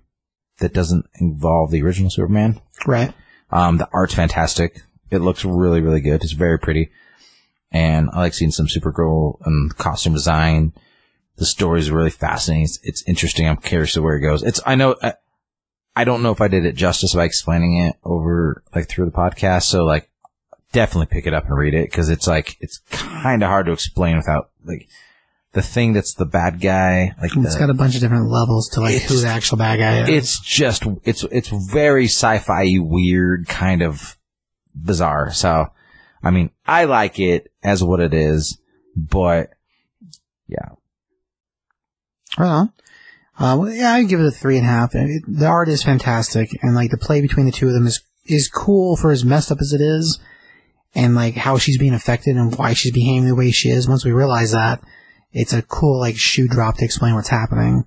that doesn't involve the original Superman. Right. Um, the art's fantastic. It looks really, really good. It's very pretty. And I like seeing some Supergirl and costume design. The story is really fascinating. It's, it's interesting. I'm curious to where it goes. It's, I know, I, I don't know if I did it justice by explaining it over, like, through the podcast. So, like, definitely pick it up and read it because it's like, it's kind of hard to explain without, like, the thing that's the bad guy, like, It's the, got a bunch of different levels to like who the actual bad guy is. it's just it's it's very sci-fi weird kind of bizarre so i mean i like it as what it is but yeah Right on. Uh, well, yeah, I give it a three and a half. It, the art is fantastic, and like the play between the two of them is is cool for as messed up as it is, and like how she's being affected and why she's behaving the way she is. Once we realize that, it's a cool like shoe drop to explain what's happening.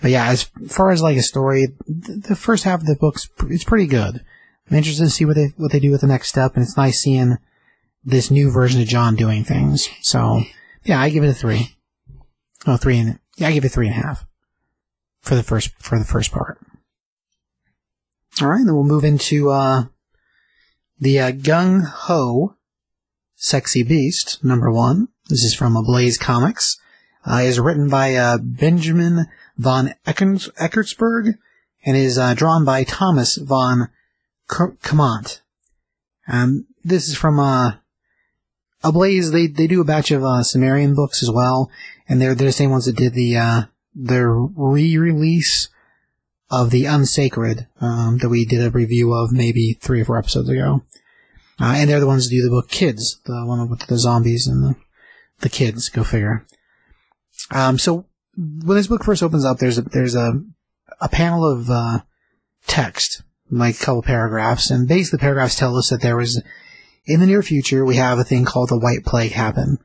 But yeah, as far as like a story, th- the first half of the book's it's pretty good. I'm interested to see what they what they do with the next step, and it's nice seeing this new version of John doing things. So yeah, I give it a three. Oh, three and yeah, I give it three and a half for the first for the first part. All right, then we'll move into uh, the uh, Gung Ho Sexy Beast number one. This is from Ablaze Comics. Uh, is written by uh, Benjamin von Eckens- Eckartsberg and is uh, drawn by Thomas von K- Kummant. Um, this is from uh, Ablaze. They they do a batch of uh, Cimmerian books as well, and they're they're the same ones that did the uh, their re-release of the Unsacred um, that we did a review of maybe three or four episodes ago. Uh, and they're the ones that do the book Kids, the one with the zombies and the, the kids. Go figure. Um, so when this book first opens up, there's a, there's a, a panel of, uh, text, like a couple paragraphs, and basically the paragraphs tell us that there was, in the near future, we have a thing called the White Plague happen.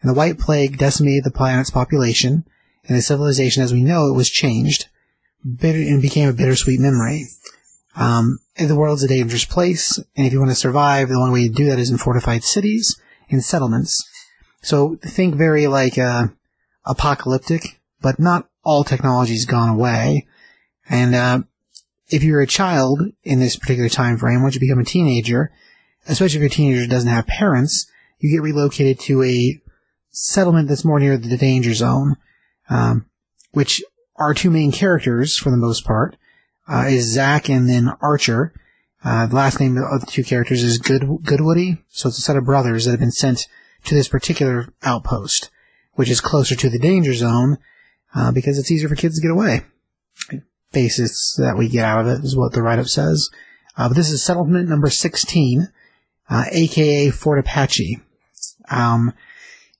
And the White Plague decimated the planet's population, and the civilization as we know it was changed, bitter, and became a bittersweet memory. Um, the world's a dangerous place, and if you want to survive, the only way to do that is in fortified cities and settlements. So think very like, uh, apocalyptic, but not all technology's gone away. And, uh, if you're a child in this particular time frame, once you become a teenager, especially if your teenager doesn't have parents, you get relocated to a settlement that's more near the danger zone, um, which our two main characters, for the most part, uh, is Zach and then Archer. Uh, the last name of the two characters is Good Goodwoody, so it's a set of brothers that have been sent to this particular outpost, which is closer to the danger zone, uh, because it's easier for kids to get away. Basis that we get out of it is what the write-up says. Uh, but this is settlement number 16, uh, aka Fort Apache. Um,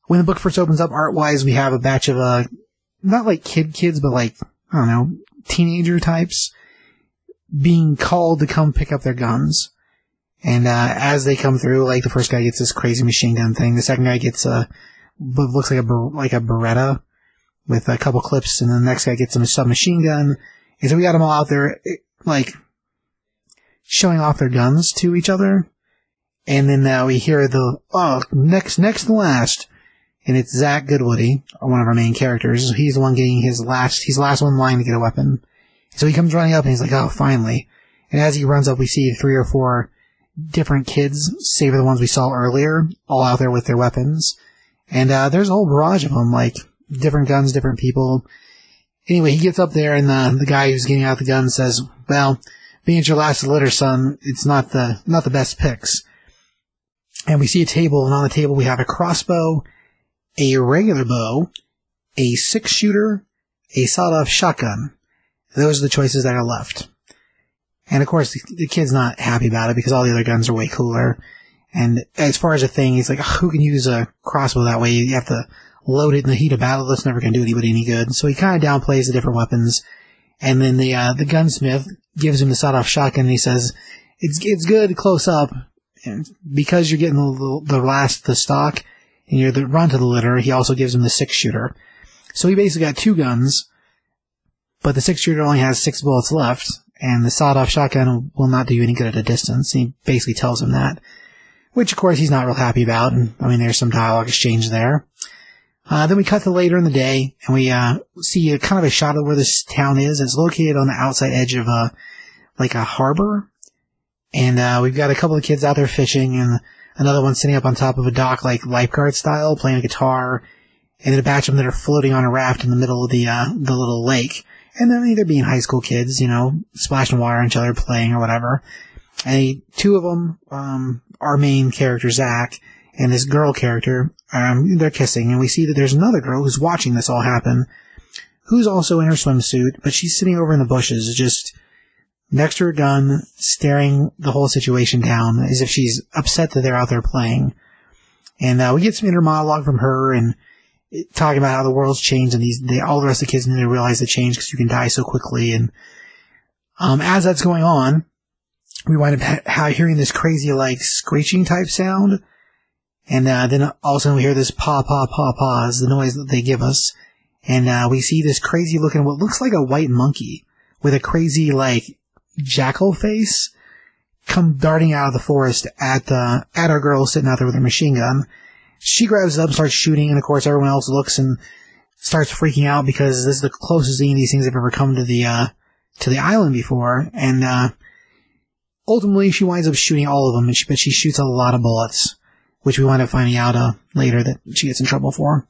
when the book first opens up art-wise, we have a batch of, uh, not like kid kids, but like, I don't know, teenager types being called to come pick up their guns. And, uh, as they come through, like the first guy gets this crazy machine gun thing. The second guy gets a, looks like a, like a Beretta with a couple clips. And then the next guy gets a submachine gun. And so we got them all out there, like, showing off their guns to each other. And then now we hear the, oh, next, next last. And it's Zach Goodwoody, one of our main characters. He's the one getting his last, he's the last one in line to get a weapon. So he comes running up and he's like, oh, finally. And as he runs up, we see three or four different kids, save for the ones we saw earlier, all out there with their weapons. And, uh, there's a whole barrage of them, like, different guns, different people. Anyway, he gets up there and the, the guy who's getting out the gun says, well, being at your last litter, son, it's not the, not the best picks. And we see a table and on the table we have a crossbow, a regular bow, a six shooter, a sawed-off shotgun. Those are the choices that are left. And of course, the, kid's not happy about it because all the other guns are way cooler. And as far as a thing, he's like, who can use a crossbow that way? You have to load it in the heat of battle. That's never going to do anybody any good. So he kind of downplays the different weapons. And then the, uh, the gunsmith gives him the sawed-off shotgun and he says, it's, it's good close up. And because you're getting the, the last, the stock, and you're the run to the litter, he also gives him the six shooter. So he basically got two guns, but the six shooter only has six bullets left, and the sawed off shotgun will not do you any good at a distance. He basically tells him that. Which of course he's not real happy about, and I mean there's some dialogue exchange there. Uh, then we cut to later in the day, and we, uh, see a kind of a shot of where this town is. It's located on the outside edge of a, like a harbor. And, uh, we've got a couple of kids out there fishing, and another one sitting up on top of a dock, like lifeguard style, playing a guitar, and then a batch of them that are floating on a raft in the middle of the uh, the little lake. And then either being high school kids, you know, splashing water on each other, playing or whatever. And two of them, um, our main character Zach and this girl character, um, they're kissing, and we see that there's another girl who's watching this all happen, who's also in her swimsuit, but she's sitting over in the bushes, just next to her gun, staring the whole situation down as if she's upset that they're out there playing. And uh, we get some inner monologue from her and talking about how the world's changed and these they, all the rest of the kids need to realize the change because you can die so quickly. And um, as that's going on, we wind up ha- hearing this crazy like screeching type sound. And uh, then all of a sudden we hear this paw, paw, paw, paw is the noise that they give us. And uh, we see this crazy looking, what looks like a white monkey with a crazy like jackal face come darting out of the forest at the at our girl sitting out there with her machine gun. She grabs it up and starts shooting, and of course everyone else looks and starts freaking out because this is the closest any of these things have ever come to the uh, to the island before. And uh, ultimately, she winds up shooting all of them, and she, but she shoots a lot of bullets, which we wind up finding out uh, later that she gets in trouble for.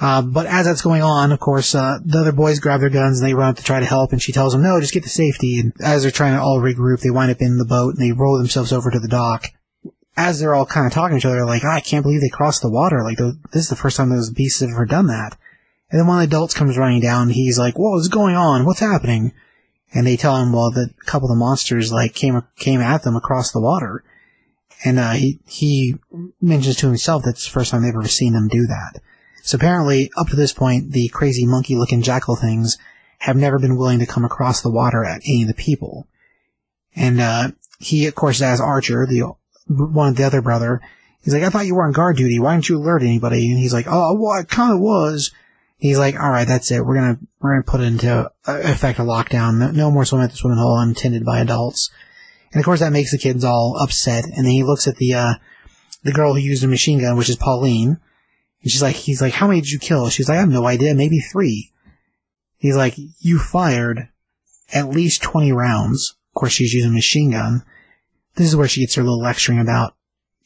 Uh, but as that's going on, of course, uh, the other boys grab their guns and they run up to try to help, and she tells them, no, just get to safety. And as they're trying to all regroup, they wind up in the boat and they roll themselves over to the dock. As they're all kind of talking to each other, like, oh, I can't believe they crossed the water. Like, this is the first time those beasts have ever done that. And then one of the adults comes running down, he's like, what is going on? What's happening? And they tell him, well, that a couple of the monsters, like, came, came at them across the water. And, uh, he, he mentions to himself that's the first time they've ever seen them do that. So apparently, up to this point, the crazy monkey looking jackal things have never been willing to come across the water at any of the people. And, uh, he, of course, as Archer, the, one of the other brother, he's like, I thought you were on guard duty. Why didn't you alert anybody? And he's like, oh, well, I kind of was. He's like, all right, that's it. We're gonna, we're gonna put into effect a lockdown. No, more swimming at the swimming hole untended by adults. And of course that makes the kids all upset. And then he looks at the, uh, the girl who used a machine gun, which is Pauline. And she's like, he's like, how many did you kill? She's like, I have no idea, maybe three. He's like, you fired at least 20 rounds. Of course, she's using a machine gun. This is where she gets her little lecturing about,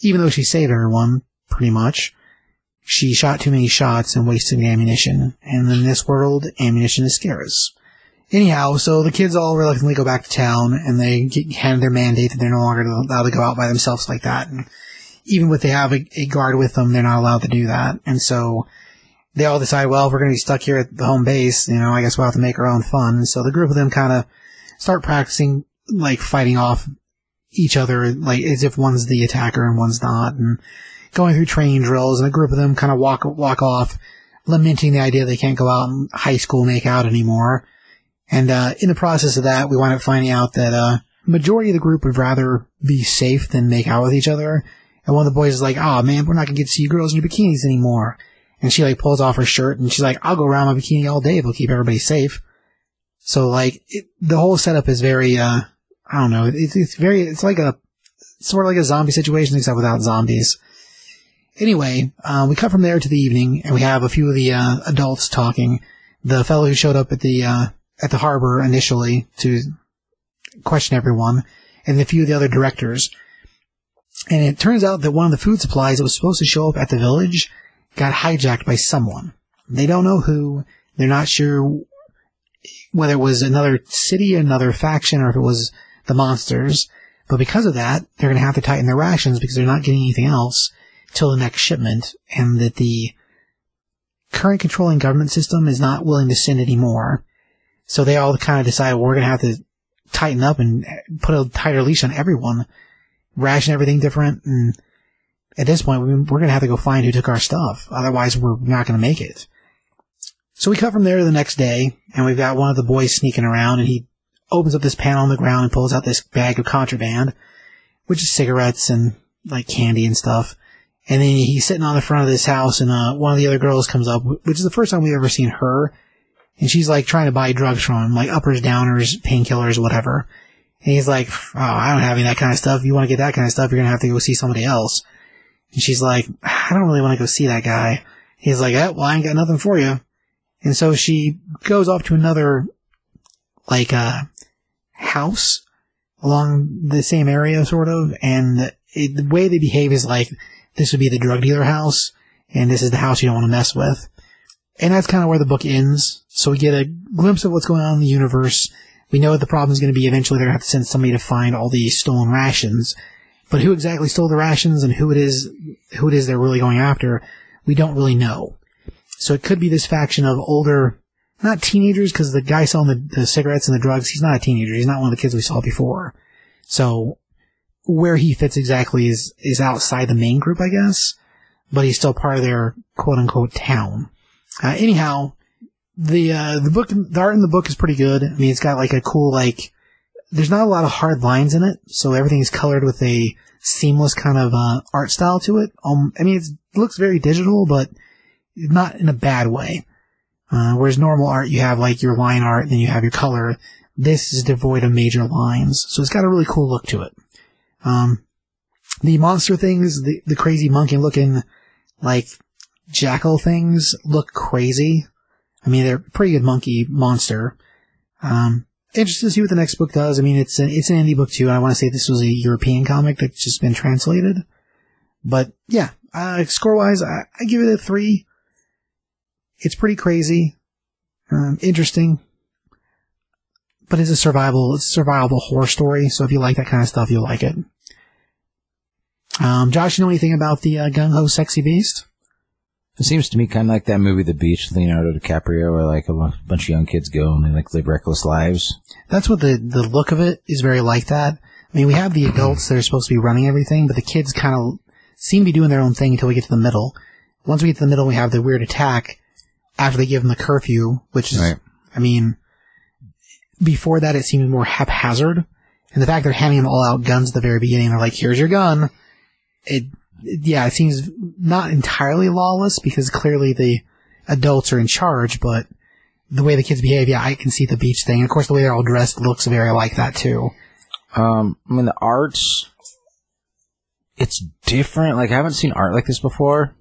even though she saved everyone, pretty much, she shot too many shots and wasted ammunition. And in this world, ammunition is scarce. Anyhow, so the kids all reluctantly go back to town and they get handed their mandate that they're no longer allowed to go out by themselves like that. And even if they have a, a guard with them, they're not allowed to do that. And so they all decide, well, if we're going to be stuck here at the home base, you know, I guess we'll have to make our own fun. And so the group of them kind of start practicing, like, fighting off each other, like, as if one's the attacker and one's not, and going through training drills, and a group of them kind of walk, walk off, lamenting the idea they can't go out and high school make out anymore. And, uh, in the process of that, we wind up finding out that, uh, majority of the group would rather be safe than make out with each other. And one of the boys is like, oh man, we're not gonna get to see you girls in your bikinis anymore. And she like pulls off her shirt and she's like, I'll go around my bikini all day if it'll keep everybody safe. So like, it, the whole setup is very, uh, I don't know, it's, it's very, it's like a, sort of like a zombie situation except without zombies. Anyway, uh, we cut from there to the evening and we have a few of the, uh, adults talking. The fellow who showed up at the, uh, at the harbor initially to question everyone and a few of the other directors. And it turns out that one of the food supplies that was supposed to show up at the village got hijacked by someone. They don't know who. They're not sure whether it was another city, another faction, or if it was the monsters. But because of that, they're going to have to tighten their rations because they're not getting anything else till the next shipment, and that the current controlling government system is not willing to send any more. So they all kind of decide, well, we're going to have to tighten up and put a tighter leash on everyone, ration everything different, and at this point, we- we're going to have to go find who took our stuff. Otherwise, we're not going to make it. So we cut from there to the next day, and we've got one of the boys sneaking around, and he opens up this panel on the ground and pulls out this bag of contraband, which is cigarettes and like candy and stuff. And then he's sitting on the front of this house, and uh, one of the other girls comes up, which is the first time we've ever seen her. And she's like trying to buy drugs from him, like uppers, downers, painkillers, whatever. And he's like, "Oh, I don't have any that kind of stuff. If you want to get that kind of stuff, you're gonna have to go see somebody else." And she's like, I don't really want to go see that guy. He's like, eh, well, I ain't got nothing for you. And so she goes off to another, like, uh, house along the same area, sort of. And it, the way they behave is like, this would be the drug dealer house, and this is the house you don't want to mess with. And that's kind of where the book ends. So we get a glimpse of what's going on in the universe. We know what the problem is going to be. Eventually, they're going to have to send somebody to find all these stolen rations. But who exactly stole the rations and who it is, who it is they're really going after, we don't really know. So it could be this faction of older, not teenagers, because the guy selling the, the cigarettes and the drugs, he's not a teenager. He's not one of the kids we saw before. So where he fits exactly is is outside the main group, I guess. But he's still part of their quote unquote town. Uh, anyhow, the uh, the book, the art in the book is pretty good. I mean, it's got like a cool like. There's not a lot of hard lines in it, so everything's colored with a seamless kind of uh, art style to it. Um, I mean, it looks very digital, but not in a bad way. Uh, whereas normal art, you have like your line art, then you have your color. This is devoid of major lines, so it's got a really cool look to it. Um, the monster things, the, the crazy monkey looking, like, jackal things look crazy. I mean, they're pretty good monkey monster. Um, interested to see what the next book does. I mean, it's an, it's an indie book too, I want to say this was a European comic that's just been translated. But yeah, uh, score wise, I, I give it a three. It's pretty crazy, um, interesting, but it's a survival, it's a survivable horror story. So if you like that kind of stuff, you'll like it. Um, Josh, you know anything about the uh, gung ho sexy beast? It seems to me kind of like that movie, The Beach, Leonardo DiCaprio, where like a bunch of young kids go and they like live reckless lives. That's what the the look of it is very like that. I mean, we have the adults that are supposed to be running everything, but the kids kind of seem to be doing their own thing until we get to the middle. Once we get to the middle, we have the weird attack after they give them the curfew, which is, Right. I mean, before that it seemed more haphazard. And the fact they're handing them all out guns at the very beginning, they're like, here's your gun. It, it- yeah, it seems not entirely lawless because clearly the adults are in charge, but the way the kids behave, yeah, I can see the beach thing. And of course, the way they're all dressed looks very like that too. Um, I mean, the art's, it's different. Like, I haven't seen art like this before.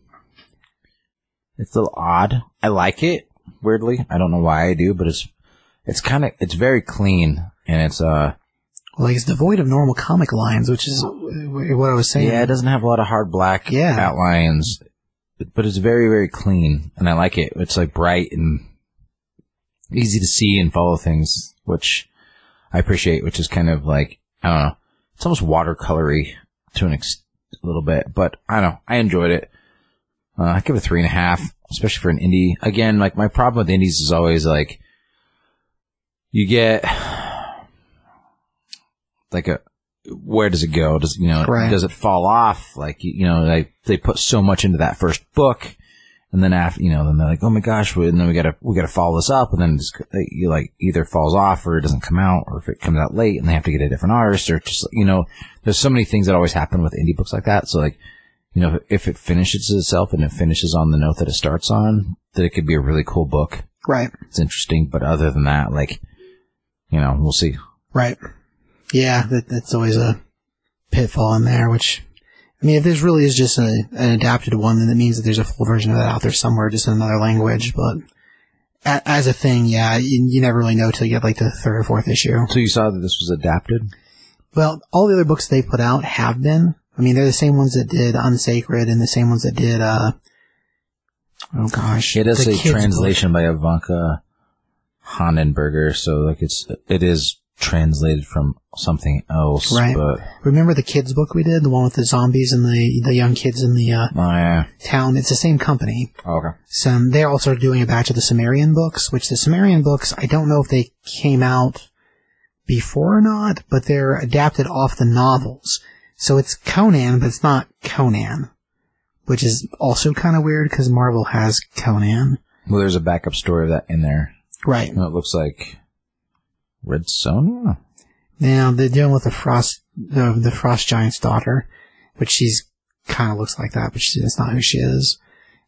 It's a little odd. I like it, weirdly. I don't know why I do, but it's it's kind of it's very clean and it's uh Like it's devoid of normal comic lines, which is what I was saying. yeah, it doesn't have a lot of hard black Yeah. outlines, but it's very very clean and I like it. It's like bright and easy to see and follow things, which I appreciate. Which is kind of like I don't know, it's almost watercolory to an ex- a little bit, but I don't know. I enjoyed it. Uh, I give it a three and a half, especially for an indie. Again, like my problem with indies is always like you get like a where does it go? Does you know Right. does it fall off? Like you, you know they they put so much into that first book, and then after you know then they're like oh my gosh, and then we gotta we gotta follow this up, and then it's, you like either falls off or it doesn't come out, or if it comes out late and they have to get a different artist, or just you know there's so many things that always happen with indie books like that. So like you know if it finishes itself and it finishes on the note that it starts on, that it could be a really cool book. Right. It's interesting, but other than that, like you know we'll see. Right. Yeah, that, that's always a pitfall in there, which, I mean, if this really is just a, an adapted one, then it means that there's a full version of that out there somewhere, just in another language, but a, as a thing, yeah, you, you never really know till you get like the third or fourth issue. So you saw that this was adapted. Well, all the other books they put out have been. I mean, they're the same ones that did Unsacred and the same ones that did, uh, oh gosh. It is a kids' book. translation by Ivanka Hahnenberger, so like it's it is translated from something else. Right. But Remember the kids book we did? The one with the zombies and the, the young kids in the, uh, oh yeah. town? It's the same company. Okay. So they're also doing a batch of the Cimmerian books, which the Cimmerian books, I don't know if they came out before or not, but they're adapted off the novels. So it's Conan, but it's not Conan, which is also kind of weird because Marvel has Conan. Well, there's a backup story of that in there. Right. And it looks like Red Sonja. Now they're dealing with the frost, the, the frost giant's daughter, which she's kind of looks like that, but she, that's not who she is.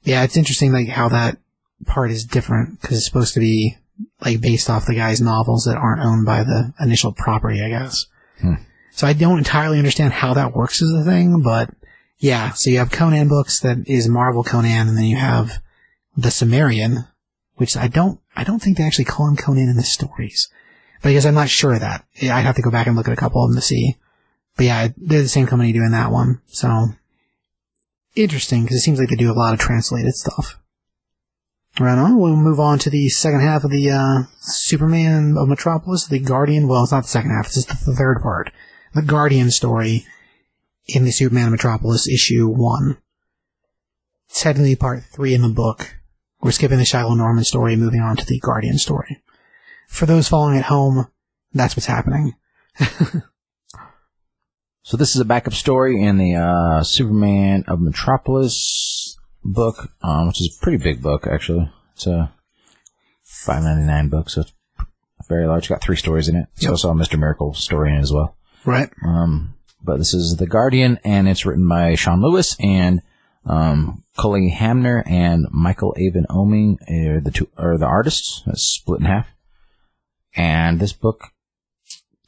Yeah, it's interesting like how that part is different because it's supposed to be like based off the guy's novels that aren't owned by the initial property, I guess. Hmm. So I don't entirely understand how that works as a thing, but yeah. So you have Conan books that is Marvel Conan, and then you have the Cimmerian, which I don't, I don't think they actually call him Conan in the stories. But I guess I'm not sure of that. I'd have to go back and look at a couple of them to see. But yeah, they're the same company doing that one. So interesting because it seems like they do a lot of translated stuff. Right on. We'll move on to the second half of the uh, Superman of Metropolis, the Guardian. Well, it's not the second half; it's just the third part. The Guardian story in the Superman of Metropolis issue one. It's technically part three in the book. We're skipping the Shiloh Norman story, moving on to the Guardian story. For those following at home, that's what's happening. So this is a backup story in the uh, Superman of Metropolis book, um, which is a pretty big book actually. It's a five ninety nine book, so it's very large. Got three stories in it. It's Yep. also a Mr. Miracle story in it as well. Right. Um, but this is The Guardian, and it's written by Sean Lewis and um, Cully Hamner and Michael Avon Oeming are the two are the artists. It's split in half. And this book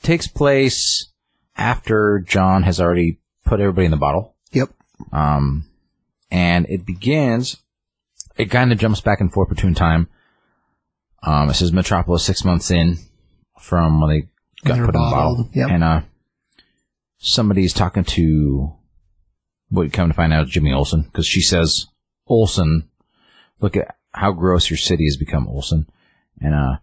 takes place after John has already put everybody in the bottle. Yep. Um, and it begins, it kind of jumps back and forth between time. Um, it says Metropolis six months in from when they got put in the bottle. yep. And, uh, somebody's talking to what you come to find out Jimmy Olsen because she says, Olsen, look at how gross your city has become, Olsen. And, uh,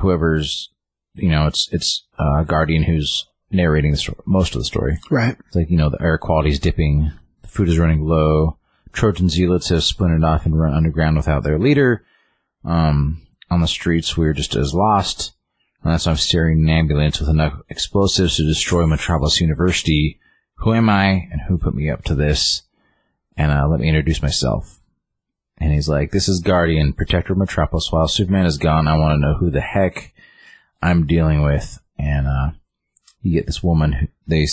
whoever's, you know, it's, it's, uh, Guardian who's narrating the sto- most of the story. Right. It's like, you know, the air quality's dipping, the food is running low, Trojan zealots have splintered off and run underground without their leader. Um, on the streets, we're just as lost. Why I'm steering an ambulance with enough explosives to destroy Metropolis University. Who am I and who put me up to this? And, uh, let me introduce myself. And he's like, this is Guardian, protector of Metropolis. While Superman is gone, I want to know who the heck I'm dealing with. And, uh, you get this woman who they,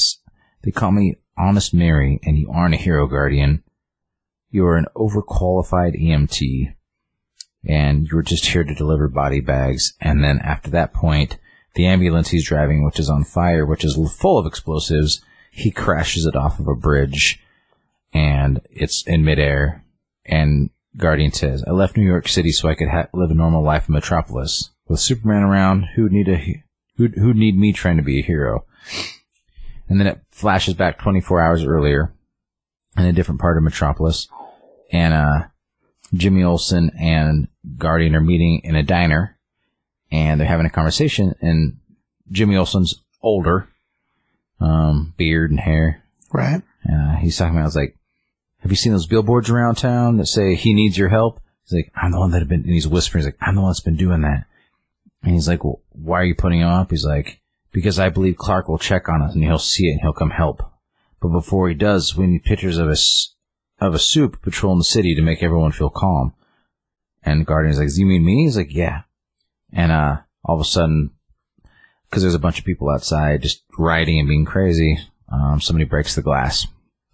they call me Honest Mary, and you aren't a hero, Guardian. You're an overqualified EMT, and you're just here to deliver body bags. And then after that point, the ambulance he's driving, which is on fire, which is full of explosives, he crashes it off of a bridge, and it's in midair. And Guardian says, I left New York City so I could ha- live a normal life in Metropolis. With Superman around, who'd need a, who'd, who'd need me trying to be a hero? And then it flashes back 24 hours earlier in a different part of Metropolis. And, uh, Jimmy Olsen and Guardian are meeting in a diner and they're having a conversation and Jimmy Olsen's older, um, beard and hair. Right. Uh, he's talking about, I was like, have you seen those billboards around town that say he needs your help? He's like, I'm the one that have been, and he's whispering, he's like, I'm the one that's been doing that. And he's like, well, why are you putting him up? He's like, because I believe Clark will check on us and he'll see it and he'll come help. But before he does, we need pictures of a, s- of a soup patrolling the city to make everyone feel calm. And Guardian's like, you mean me? He's like, yeah. And, uh, all of a sudden, cause there's a bunch of people outside just rioting and being crazy, um, somebody breaks the glass,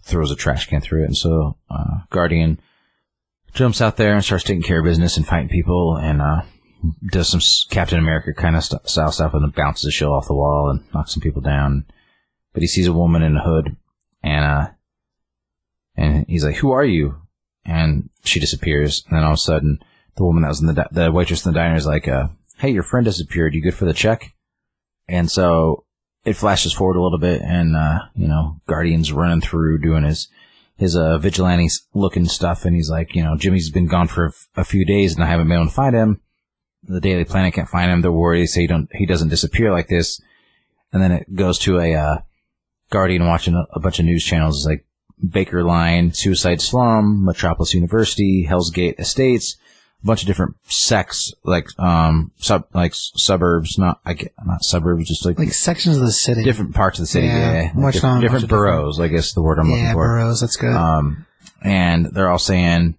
throws a trash can through it. And so, uh, Guardian jumps out there and starts taking care of business and fighting people and, uh, does some Captain America kind of st- style stuff and bounces a shield off the wall and knocks some people down. But he sees a woman in a hood and, uh, and he's like, who are you? And she disappears. And then all of a sudden, the woman that was in the, di- the waitress in the diner is like, uh, hey, your friend disappeared. You good for the check? And so it flashes forward a little bit and, uh, you know, Guardian's running through doing his, his, uh, vigilante looking stuff. And he's like, you know, Jimmy's been gone for a few days and I haven't been able to find him. The Daily Planet can't find him. They're worried. Say he don't, he doesn't disappear like this. And then it goes to a, uh, Guardian watching a, a bunch of news channels. It's like Baker Line, Suicide Slum, Metropolis University, Hell's Gate Estates, a bunch of different sects, like, um, sub, like suburbs, not, I get, not suburbs, just like, Like sections of the city. different parts of the city. Yeah, Yeah. on- different much different- boroughs, I guess the word I'm yeah, looking for. Yeah, boroughs. That's good. Um, and they're all saying,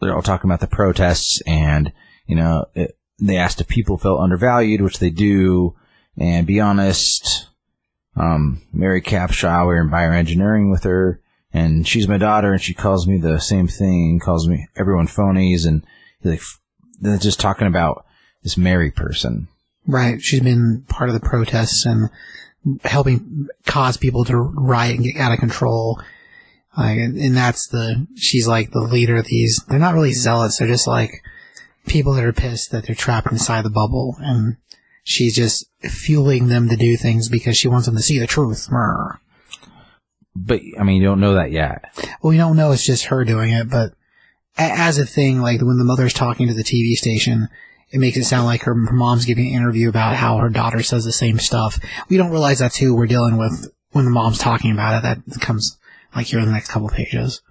they're all talking about the protests and, you know, it, they asked if people felt undervalued, which they do. And be honest, um, Mary Capshaw, we're in bioengineering with her and she's my daughter and she calls me the same thing, calls me everyone phonies and like, they're just talking about this Mary person. right. She's been part of the protests and helping cause people to riot and get out of control. Like, and that's the, she's like the leader of these. They're not really zealots. They're just like people that are pissed that they're trapped inside the bubble. And she's just fueling them to do things because she wants them to see the truth. Brr. But I mean, you don't know that yet. Well, we don't know it's just her doing it, but as a thing, like when the mother's talking to the TV station, it makes it sound like her, mom's giving an interview about how her daughter says the same stuff. We don't realize that's who we're dealing with when the mom's talking about it. That comes like here in the next couple pages.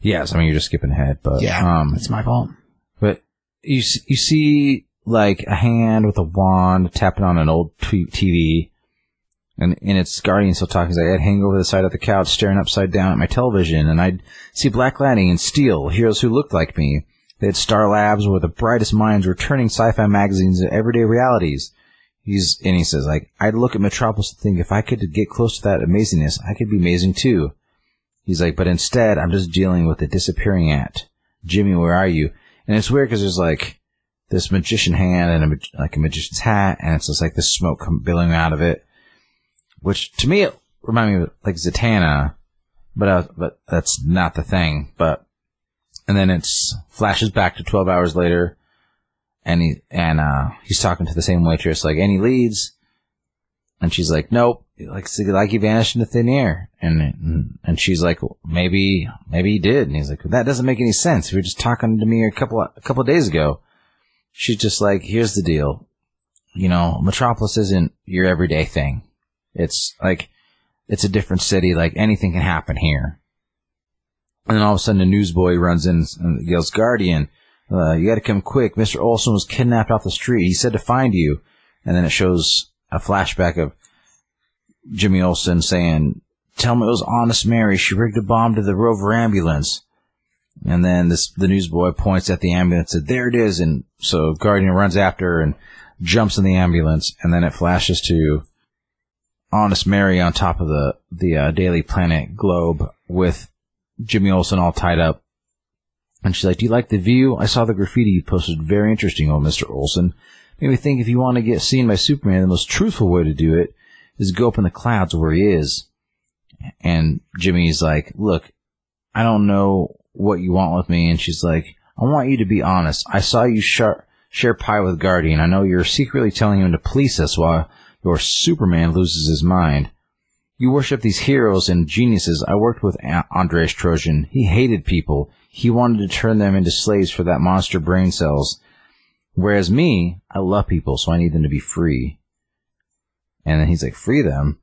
Yes, I mean, you're just skipping ahead, but, Yeah, um, it's my fault. But you you see like a hand with a wand tapping on an old t- TV, and and it's Guardian still talking. He's like, I'd hang over the side of the couch, staring upside down at my television, and I'd see Black Lightning and Steel, heroes who looked like me. They had Star Labs, where the brightest minds were turning sci-fi magazines into everyday realities. He's and he says like, I'd look at Metropolis and think if I could get close to that amazingness, I could be amazing too. He's like, but instead, I'm just dealing with the disappearing act. Jimmy, where are you? And it's weird because there's like this magician hand and a, like a magician's hat, and it's just like this smoke billowing out of it, which to me it reminded me of like Zatanna, but uh, but that's not the thing. But and then it's flashes back to 12 hours later, and he and uh he's talking to the same waitress like any leads, and she's like nope, like like he vanished into thin air, and and she's like maybe maybe he did, and he's like that doesn't make any sense. You were just talking to me a couple a couple days ago. She's just like here's the deal, you know, Metropolis isn't your everyday thing. It's like it's a different city. Like anything can happen here. And then all of a sudden, a newsboy runs in and yells, "Guardian, uh, you got to come quick! Mister Olsen was kidnapped off the street. He said to find you." And then it shows a flashback of Jimmy Olsen saying, "Tell me it was Honest Mary. She rigged a bomb to the Rover ambulance." And then this the newsboy points at the ambulance and said, "There it is." And so Guardian runs after and jumps in the ambulance. And then it flashes to Honest Mary on top of the the uh, Daily Planet globe with Jimmy Olsen all tied up. And she's like, "Do you like the view? I saw the graffiti you posted. Very interesting, old Mister Olsen. Made me think if you want to get seen by Superman, the most truthful way to do it is go up in the clouds where he is." And Jimmy's like, "Look, I don't know what you want with me, and she's like, I want you to be honest. I saw you share, share pie with Guardian. I know you're secretly telling him to police us while your Superman loses his mind. You worship these heroes and geniuses. I worked with Andreas Trojan. He hated people. He wanted to turn them into slaves for that monster brain cells. Whereas me, I love people, so I need them to be free. And then he's like, free them.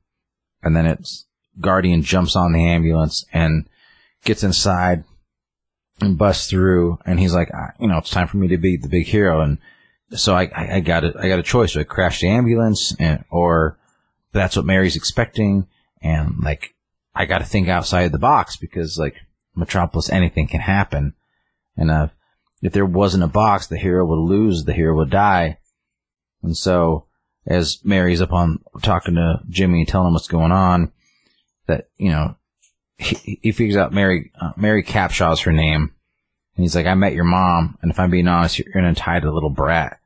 And then it's Guardian jumps on the ambulance and gets inside and busts through. And he's like, "Ah, you know, it's time for me to be the big hero. And so I, I, I got got a choice. Do I crash the ambulance and, or that's what Mary's expecting? And like, I got to think outside the box because like Metropolis, anything can happen. And, uh, if there wasn't a box, the hero would lose, the hero would die. And so, as Mary's up on talking to Jimmy and telling him what's going on, that, you know, he, he figures out Mary, uh, Mary Capshaw's her name. And he's like, I met your mom, and if I'm being honest, you're an entitled little brat.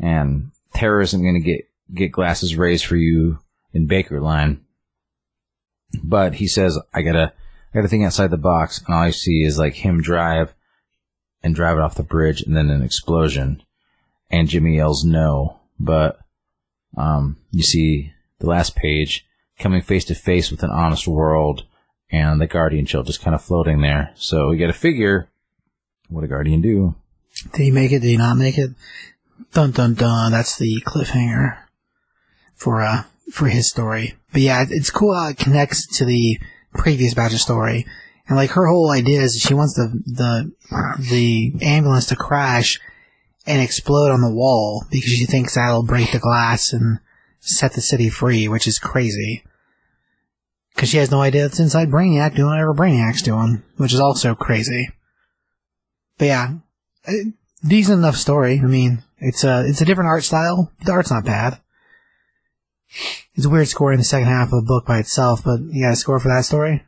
And terror isn't going to get, get glasses raised for you in Baker line. But he says, I gotta, I gotta think outside the box, and all I see is like him drive and drive it off the bridge and then an explosion. And Jimmy yells no, but, um, you see the last page coming face to face with an honest world and the Guardian chill just kind of floating there. So we got to figure what a Guardian do. Did he make it? Did he not make it? Dun dun dun. That's the cliffhanger for uh for his story. But yeah, it's cool how it connects to the previous of story. And like her whole idea is she wants the the the ambulance to crash and explode on the wall because she thinks that'll break the glass and set the city free, which is crazy. Because she has no idea that's inside Brainiac doing whatever Brainiac's doing, which is also crazy. But yeah, decent enough story. I mean, it's a it's a different art style. The art's not bad. It's a weird score in the second half of the book by itself, but you got a score for that story.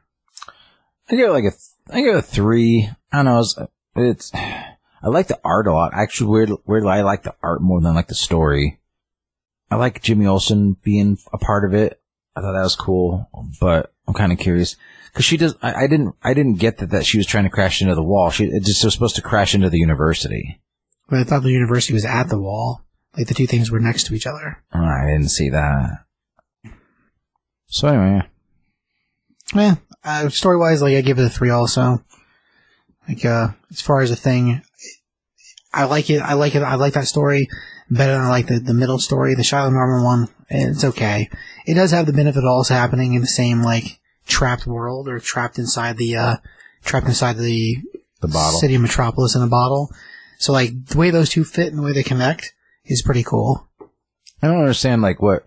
I give it like a, th- I give it a three. I don't know. It's, it's I like the art a lot. Actually, weird, weirdly, I like the art more than I like the story. I like Jimmy Olsen being a part of it. I thought that was cool, but I'm kind of curious because she does. I, I didn't. I didn't get that that she was trying to crash into the wall. She it just was supposed to crash into the university. But I thought the university was at the wall, like the two things were next to each other. Oh, I didn't see that. So anyway, Yeah, uh, story wise, like I give it a three also. Like uh, as far as a thing, I like it. I like it. I like that story better than I like the, the middle story, the Shilo Norman one. It's okay. It does have the benefit of also happening in the same like trapped world or trapped inside the uh trapped inside the the bottle. city of Metropolis in a bottle. So like the way those two fit and the way they connect is pretty cool. I don't understand like what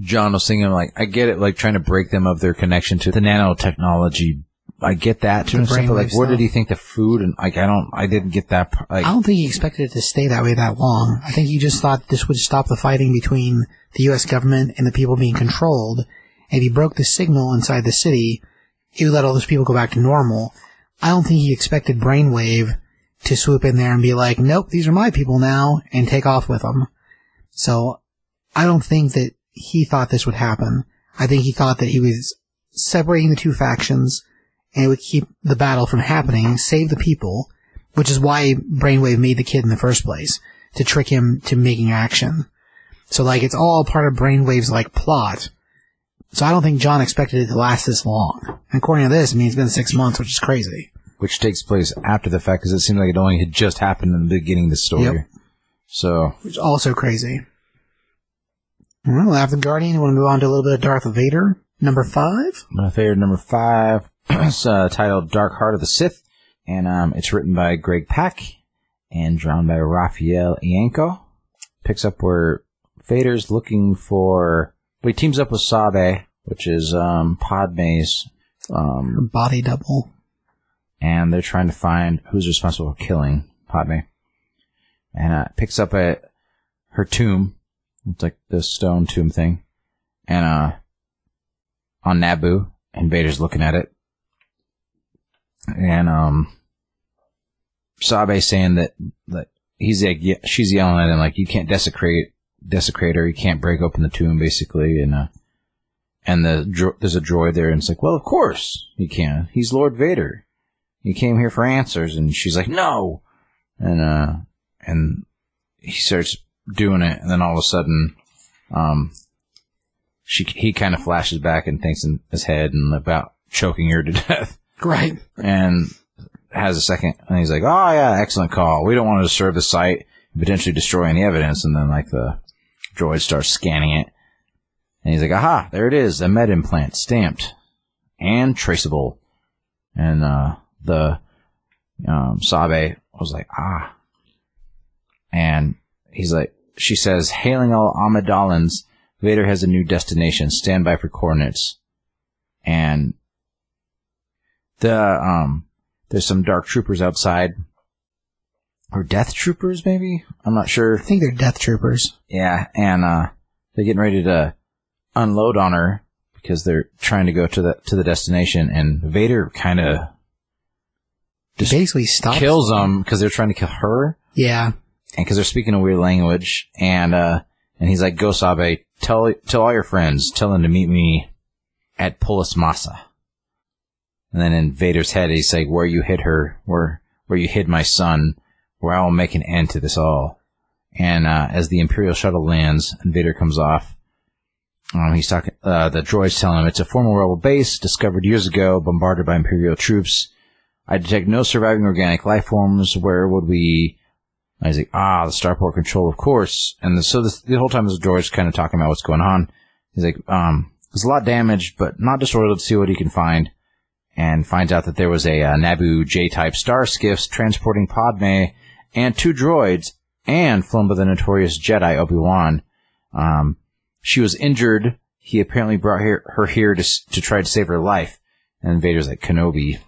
John was thinking. Like, I get it, like trying to break them of their connection to the nanotechnology. I get that to but like, where did he think the food and like, I don't, I didn't get that. Like, I don't think he expected it to stay that way that long. I think he just thought this would stop the fighting between the U.S. government and the people being controlled. If he broke the signal inside the city, he would let all those people go back to normal. I don't think he expected Brainwave to swoop in there and be like, nope, these are my people now, and take off with them. So, I don't think that he thought this would happen. I think he thought that he was separating the two factions, and it would keep the battle from happening, save the people, which is why Brainwave made the kid in the first place, to trick him to making action. So like, it's all part of Brainwave's like plot. So I don't think John expected it to last this long. And according to this, I mean, it's been six months, which is crazy. which takes place after the fact because it seemed like it only had just happened in the beginning of the story. Yep. So, Which is also crazy. Well, after the Guardian, you want to move on to a little bit of Darth Vader. Number five? my favorite number five is uh, titled Dark Heart of the Sith, and um, it's written by Greg Pak and drawn by Raffaele Ienco. Picks up where Vader's looking for. Well, he teams up with Sabe, which is um, Padme's, um, body double. and they're trying to find who's responsible for killing Padme. And uh, picks up at her tomb. It's like the stone tomb thing. And uh on Naboo, and Vader's looking at it. And um Sabe saying that that he's like yeah, she's yelling at him like you can't desecrate desecrate her, you can't break open the tomb basically and uh and the dro- there's a droid there and it's like, well, of course he can. He's Lord Vader. He came here for answers. And she's like, no. And, uh, and he starts doing it. And then all of a sudden, um, she, he kind of flashes back and thinks in his head and about choking her to death Right. and has a second, and he's like, "Oh yeah, excellent call. We don't want to disturb the site and potentially destroy any evidence." And then like the droid starts scanning it, and he's like, "Aha, there it is, a med implant, stamped and traceable." And uh, the um, Sabe was like, "Ah," and he's like, she says, "Hailing all Amidalans, Vader has a new destination. Stand by for coordinates." And the um there's some dark troopers outside or death troopers maybe i'm not sure I think they're death troopers. yeah and uh they're getting ready to unload on her because they're trying to go to the to the destination and vader kind of Just Basically stops. kills them because they're trying to kill her Yeah. and because they're speaking a weird language and uh and he's like go sabe tell tell all your friends tell them to meet me at Polis Massa and then in Vader's head he's like where you hid her where where you hid my son where I will make an end to this all and uh as the Imperial shuttle lands and Vader comes off um, he's talking uh the droids telling him it's a former rebel base discovered years ago bombarded by Imperial troops I detect no surviving organic life forms where would we he's like, ah, the starport control, of course. And the, so this, the whole time, this droid's kind of talking about what's going on. He's like, um, there's a lot damaged, but not destroyed. Let's see what he can find. And finds out that there was a uh, Naboo J-type star skiffs transporting Padme and two droids and flown by the notorious Jedi Obi-Wan. Um, she was injured. He apparently brought her, her here to, to try to save her life. And Vader's like, Kenobi.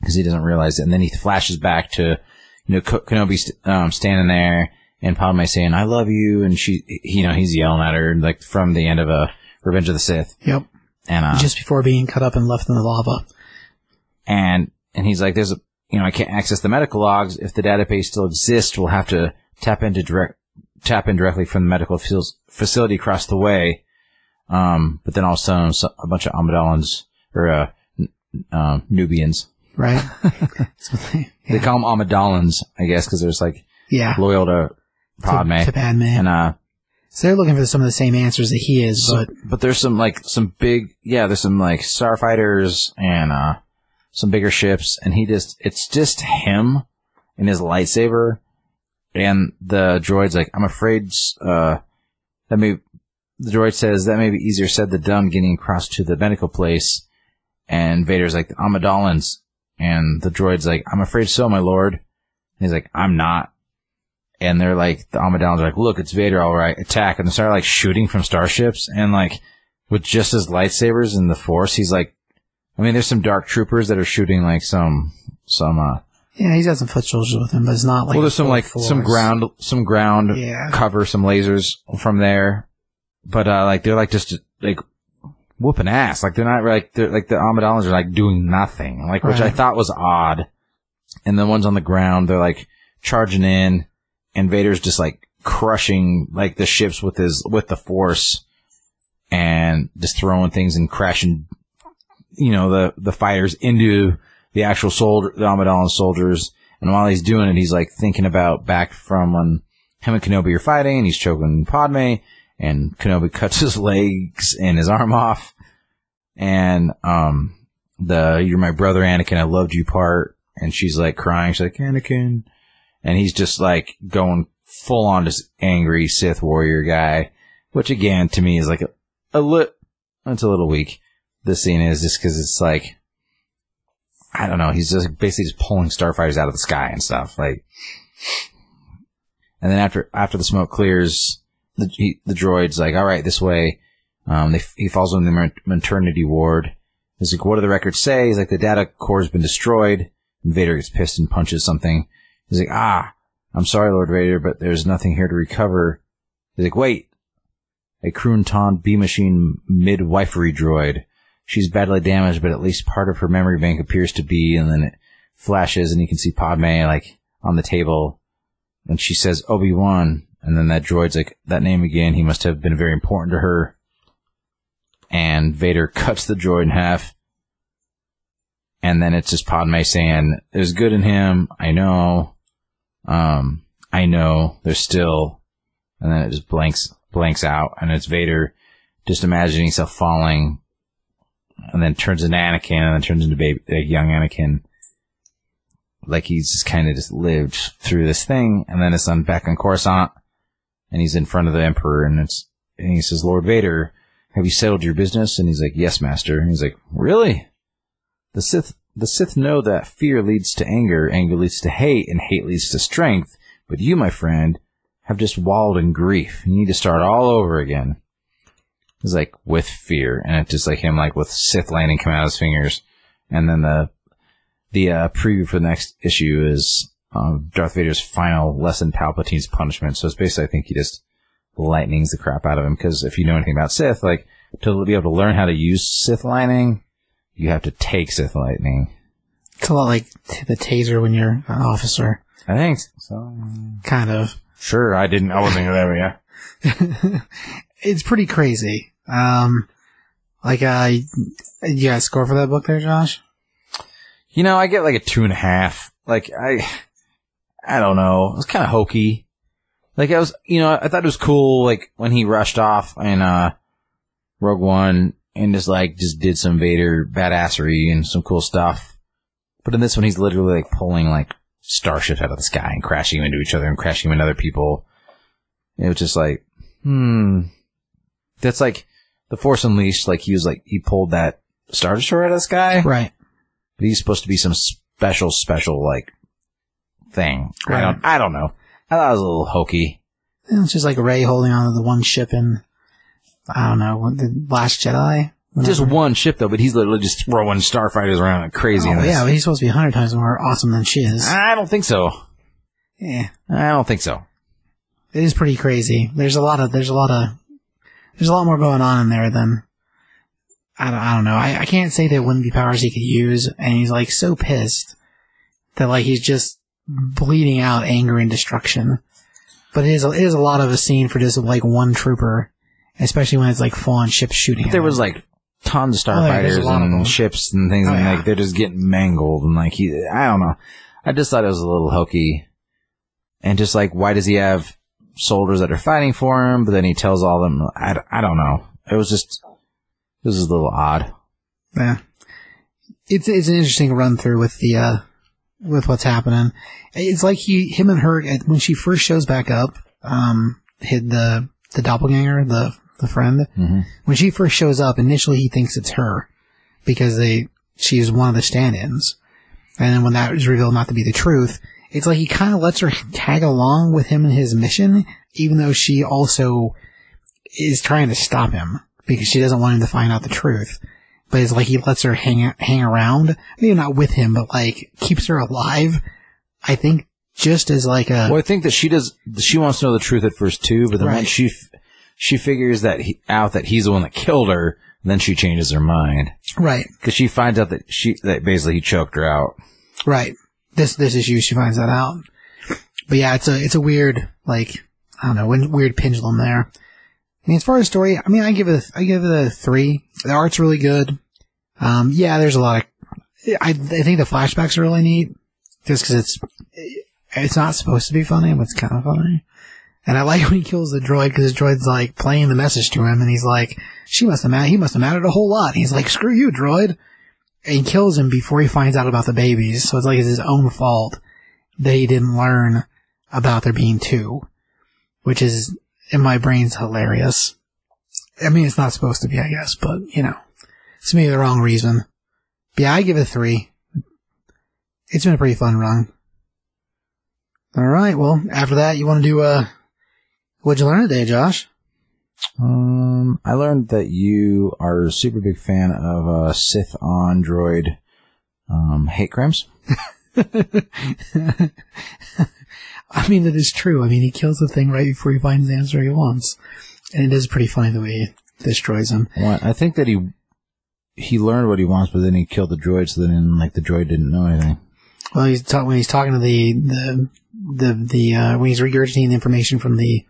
Because he doesn't realize it. And then he flashes back to you know, Kenobi st- um, standing there and Padme saying, I love you. And she, you know, he's yelling at her like from the end of a Revenge of the Sith. Yep. And, uh, Just before being cut up and left in the lava. and, and he's like, there's a, you know, I can't access the medical logs. If the database still exists, we'll have to tap into direct, tap in directly from the medical facility across the way. Um, but then all of a sudden, a bunch of Amidalans or, uh, n- um, Nubians. Right? They- They call them Amidalans, I guess, because there's like yeah. loyal to Padme. To, to Padme. And, uh, so they're looking for some of the same answers that he is, So- but but there's some like some big yeah there's some like starfighters and uh some bigger ships and he just it's just him and his lightsaber and the droid's like i'm afraid uh that may the droid says that may be easier said than done getting across to the medical place. And vader's like amidalans and the droid's like i'm afraid so my lord. He's like i'm not. And they're like the Amidalans are like, look, it's Vader, all right, attack, and they start like shooting from starships, and like with just his lightsabers and the Force, he's like, I mean, there's some dark troopers that are shooting like some some uh, yeah, he's got some foot soldiers with him, but it's not like well, there's some like some ground some ground Yeah. cover, some lasers from there, but uh like they're like just like whooping ass, like they're not like they're like the Amidalans are like doing nothing, like which I thought was odd, and the ones on the ground they're like charging in, and Vader's just like crushing like the ships with his with the Force, and just throwing things and crashing, you know, the the fighters into the actual soldier, the Amidala soldiers. And while he's doing it, he's like thinking about back from when him and Kenobi are fighting, and he's choking Padme, and Kenobi cuts his legs and his arm off, and um, the "You're my brother, Anakin. I loved you" part, and she's like crying. She's like Anakin, and he's just like going full on this angry Sith warrior guy, which again to me is like a, a lit. It's a little weak. This scene is just because it's like I don't know. He's just basically just pulling starfighters out of the sky and stuff. Like, and then after after the smoke clears, the he, the droid's like, "All right, this way." Um, they, he falls in the maternity ward. He's like, "What do the records say?" He's like, "The data core has been destroyed." Vader gets pissed and punches something. He's like, "Ah, I'm sorry, Lord Vader, but there's nothing here to recover." He's like, "Wait." A Kruntan B machine midwifery droid. She's badly damaged, but at least part of her memory bank appears to be, and then it flashes and you can see Padme like on the table and she says Obi-Wan and then that droid's like that name again, he must have been very important to her. And Vader cuts the droid in half and then it's just Padme saying, "There's good in him. I know. Um, I know. There's still," and then it just blanks blanks out, and it's Vader just imagining himself falling, and then turns into Anakin, and then turns into baby, uh, young Anakin. Like he's just kind of just lived through this thing, and then it's on back on Coruscant, and he's in front of the Emperor, and it's and he says, "Lord Vader, have you settled your business?" And he's like, "Yes, Master." And he's like, "Really?" The Sith, the Sith know that fear leads to anger, anger leads to hate, and hate leads to strength. But you, my friend, have just wallowed in grief. You need to start all over again. It's like with fear, and it's just like him, like with Sith lightning coming out of his fingers. And then the the uh, preview for the next issue is um, Darth Vader's final lesson, Palpatine's punishment. So it's basically, I think he just lightnings the crap out of him because if you know anything about Sith, like to be able to learn how to use Sith lightning, you have to take Sith lightning. It's a lot like the taser when you're an officer, I think so. kind of. Sure, I didn't. I wasn't there. Yeah. It's pretty crazy. Um, like, uh, you got a score for that book there, Josh? You know, I get like a two and a half. Like I, I don't know. It was kind of hokey. Like I was, you know, I thought it was cool. Like when he rushed off in uh, Rogue One and just like just did some Vader badassery and some cool stuff. But in this one, he's literally like pulling like starships out of the sky and crashing them into each other and crashing them into other people. It was just like, hmm. That's like the Force Unleashed. Like he was like he pulled that Star Destroyer out of the sky. Right. But he's supposed to be some special, special like thing. I don't, I don't know. I thought it was a little hokey. It's just like Rey holding on to the one ship in, I don't know, the Last Jedi. Just one ship though, but he's literally just throwing starfighters around like crazy. Oh, yeah, but he's supposed to be a hundred times more awesome than she is. I don't think so. Yeah, I don't think so. it is pretty crazy. There's a lot of, there's a lot of, there's a lot more going on in there than, I don't, I don't know. I, I can't say there wouldn't be powers he could use, and he's like so pissed that like he's just bleeding out anger and destruction. But it is, a, it is a lot of a scene for just like one trooper, especially when it's like full on ships shooting. at There was like tons of Oh, yeah, starfighters of and ships and things, Oh, and yeah. like they're just getting mangled and like he, I don't know. I just thought it was a little hokey, and just like why does he have soldiers that are fighting for him, but then he tells all them, I, I don't know. It was just, this is a little odd. Yeah. It's it's an interesting run through with the uh with what's happening. It's like he him and her when she first shows back up, um hid the the doppelganger, the the friend. Mm-hmm. When she first shows up, initially he thinks it's her because they she's one of the stand-ins. And then when that is revealed not to be the truth, it's like he kind of lets her tag along with him in his mission, even though she also is trying to stop him because she doesn't want him to find out the truth. But it's like he lets her hang hang around, maybe not with him, but like keeps her alive. I think just as like a Well, I think that she does. She wants to know the truth at first too, but then Right. she f- she figures that he, out that he's the one that killed her, then she changes her mind right, because she finds out that she that basically he choked her out. right. This this issue she finds that out. But yeah, it's a it's a weird like I don't know weird pendulum there. I mean, as far as story, I mean, I give it a, I give it a three. The art's really good. Um, yeah, there's a lot of. I I think the flashbacks are really neat, just because it's it's not supposed to be funny, but it's kind of funny. And I like when he kills the droid because the droid's like playing the message to him, and he's like, "She must have ma- he must have mattered a whole lot." And he's like, "Screw you, droid," he kills him before he finds out about the babies. So it's like it's his own fault that he didn't learn about there being two, which is in my brain's hilarious. I mean, it's not supposed to be, I guess, but you know, it's maybe the wrong reason. But yeah, I give it a three. It's been a pretty fun run. All right. Well, after that, you want to do uh, what'd you learn today, Josh? Um, I learned that you are a super big fan of uh, Sith on droid um, hate crimes. I mean, that is true. I mean, he kills the thing right before he finds the answer he wants, and it is pretty funny the way he destroys him. I think that he he learned what he wants, but then he killed the droid, so then like the droid didn't know anything. Well, he's ta- when he's talking to the the the the uh, when he's regurgitating the information from the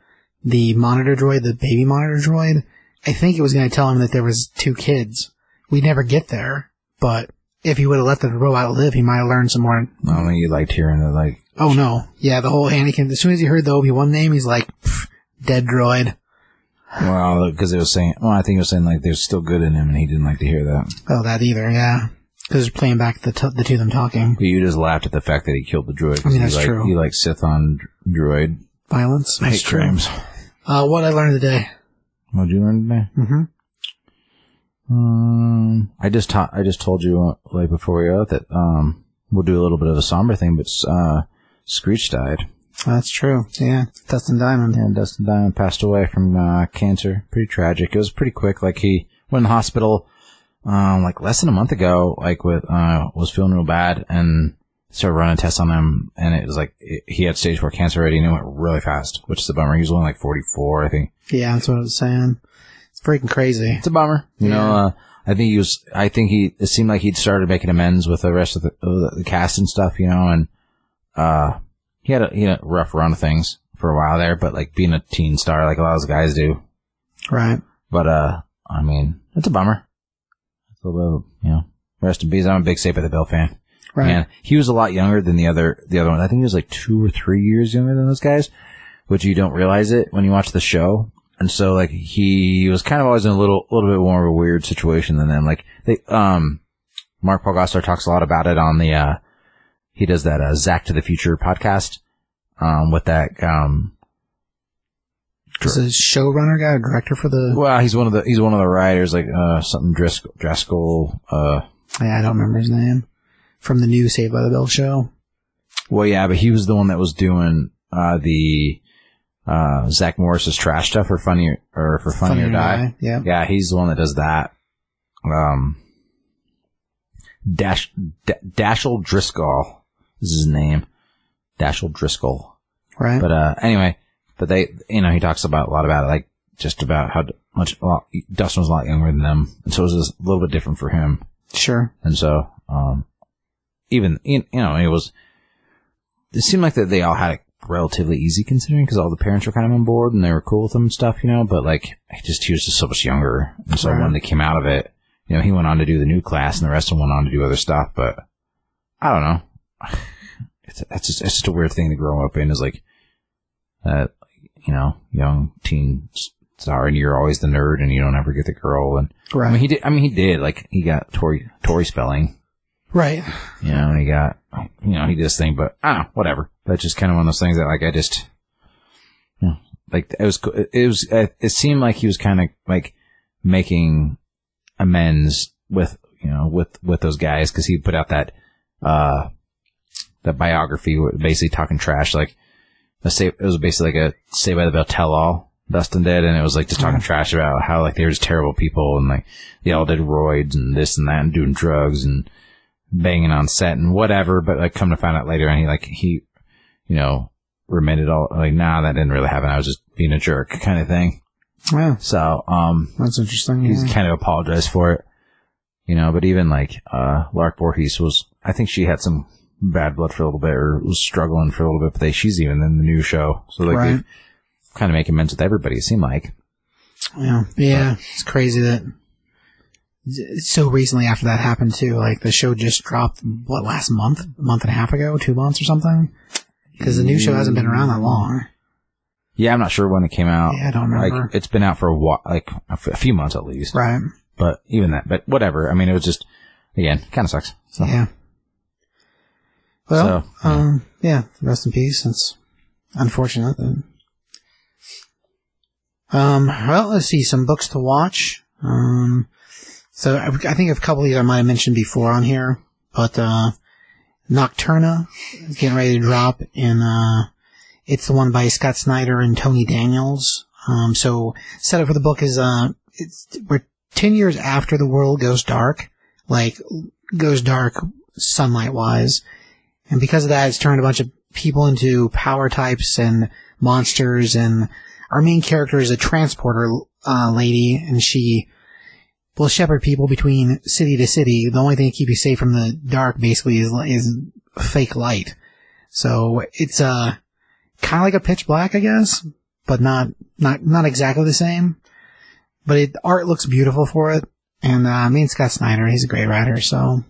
the monitor droid, the baby monitor droid. I think it was going to tell him that there was two kids. We'd never get there, but if he would have let the robot live, he might have learned some more. I think you liked hearing the like. Oh no, yeah, the whole Anakin. As soon as he heard the Obi Wan name, he's like, dead droid. Well, because it was saying. Well, I think it was saying like there's still good in him, and he didn't like to hear that. Oh, that either, yeah. Because they're playing back the t- the two of them talking. But you just laughed at the fact that he killed the droid. I mean, that's like, true. You like Sith on droid. Violence. Hate true. crimes. Uh, what I learned today. What'd you learn today? Mm-hmm. Um, I just ta- I just told you uh, like before we out that um we'll do a little bit of a somber thing, but uh, Screech died. That's true. Yeah, Dustin Diamond. And Dustin Diamond passed away from uh, cancer. Pretty tragic. It was pretty quick. Like he went in the hospital, um, like less than a month ago. Like with uh, was feeling real bad and started running tests on him, and it was like it, he had stage four cancer already, and it went really fast, which is a bummer. He was only like forty four, I think. Yeah, that's what I was saying. It's freaking crazy. It's a bummer. You know, uh, I think he was, I think he, it seemed like he'd started making amends with the rest of the, of the, cast and stuff, you know, and, uh, he had a, he had a rough run of things for a while there, but like being a teen star, like a lot of those guys do. Right. But, uh, I mean, it's a bummer. It's a little, you know, rest in peace. I'm a big Saved by the Bell fan. Right. And he was a lot younger than the other, the other one. I think he was like two or three years younger than those guys, which you don't realize it when you watch the show. And so like he was kind of always in a little, little bit more of a weird situation than them. Like they, um, Mark Paul Gosselaar talks a lot about it on the, uh, he does that, uh, Zack to the Future podcast, um, with that, um, Is a showrunner guy, or director for the? well, he's one of the, he's one of the writers, like, uh, something Driscoll, Driscoll, uh, Yeah, I don't remember his name. From the new Saved by the Bell show. Well, yeah, but he was the one that was doing uh, the uh, Zack Morris's trash stuff for Funny or for Funny, or Die. Yeah. Yeah, he's the one that does that. Um, Dash D- Dashiell Driscoll is his name. Dashiell Driscoll. Right. But uh, anyway, but they, you know, he talks about a lot about it, like just about how much lot, Dustin was a lot younger than them, and so it was a little bit different for him. sure. And so, um, even, you you know, it was, it seemed like that they all had it relatively easy considering because all the parents were kind of on board and they were cool with them and stuff, you know, but like, he just, he was just so much younger. And so Right. when they came out of it, you know, he went on to do the new class and the rest of them went on to do other stuff, but I don't know. It's, just, it's just a weird thing to grow up in is like, uh, you know, young teen star and you're always the nerd and you don't ever get the girl. And Right. I mean, he did, I mean, he did, like, he got Tori, Tori Spelling right. you know, and he got, you know, he did this thing, but I don't know, whatever. That's just kind of one of those things that, like, I just, you know, like, it was, it was, it, seemed like he was kind of, like, making amends with, you know, with, with those guys, because he put out that, uh, that biography, basically talking trash, like, a say, it was basically like a Say by the Bell tell all, Dustin did, and it was like just talking trash about how, like, they were just terrible people, and like, they all did roids and this and that, and doing drugs, and, banging on set and whatever, but like come to find out later and he like he you know, remitted all like nah that didn't really happen. I was just being a jerk kind of thing. Yeah. So um That's interesting. he's Yeah. kind of apologized for it. You know, but even like uh Lark Voorhees was I think she had some bad blood for a little bit or was struggling for a little bit, but they she's even in the new show. So like Right. kind of make amends with everybody, it seemed like. Yeah, yeah, it's crazy that so recently after that happened too. Like the show just dropped what last month, a month and a half ago, two months or something. Because the new show hasn't been around that long. Yeah, I'm not sure when it came out. Yeah, I don't remember. Like it's been out for a while, like a f- a few months at least. Right? But even that, but whatever. I mean, it was just, again, kind of sucks. So, Yeah. Well, So, yeah. um, yeah. Rest in peace. It's unfortunate. Um. Well, let's see some books to watch. Um. So I, I think a couple of these I might have mentioned before on here, but uh, Nocterra is getting ready to drop and Uh, it's the one by Scott Snyder and Tony Daniels. Um. So setup for the book is uh, it's we're ten years after the world goes dark, like goes dark sunlight wise. And because of that, it's turned a bunch of people into power types and monsters. And our main character is a transporter uh, lady, and she will shepherd people between city to city. The only thing to keep you safe from the dark, basically, is is fake light. So it's uh kind of like a pitch black, I guess, but not not not exactly the same. But it, art looks beautiful for it, and uh, I mean Scott Snyder, he's a great writer, so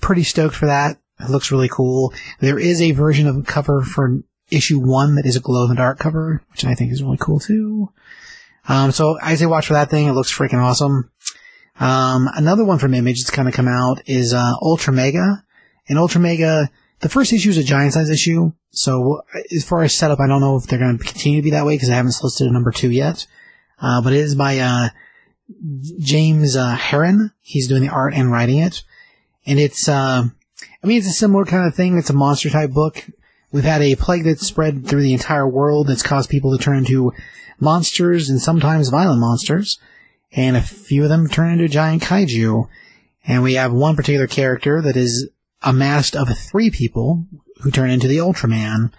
pretty stoked for that. It looks really cool. There is a version of cover for issue one that is a glow in the dark cover, which I think is really cool too. Um, so I say watch for that thing. It looks freaking awesome. Um, another one from Image that's kind of come out is, uh, Ultra Mega. And Ultra Mega, the first issue is a giant size issue. So as far as setup, I don't know if they're going to continue to be that way because I haven't solicited a number two yet. Uh, but it is by, uh, James, uh, Harren. He's doing the art and writing it. And it's, uh, I mean, it's a similar kind of thing. It's a monster type book. We've had a plague that's spread through the entire world that's caused people to turn into monsters and sometimes violent monsters. And a few of them turn into giant kaiju. And we have one particular character that is amassed of three people who turn into the Ultraman.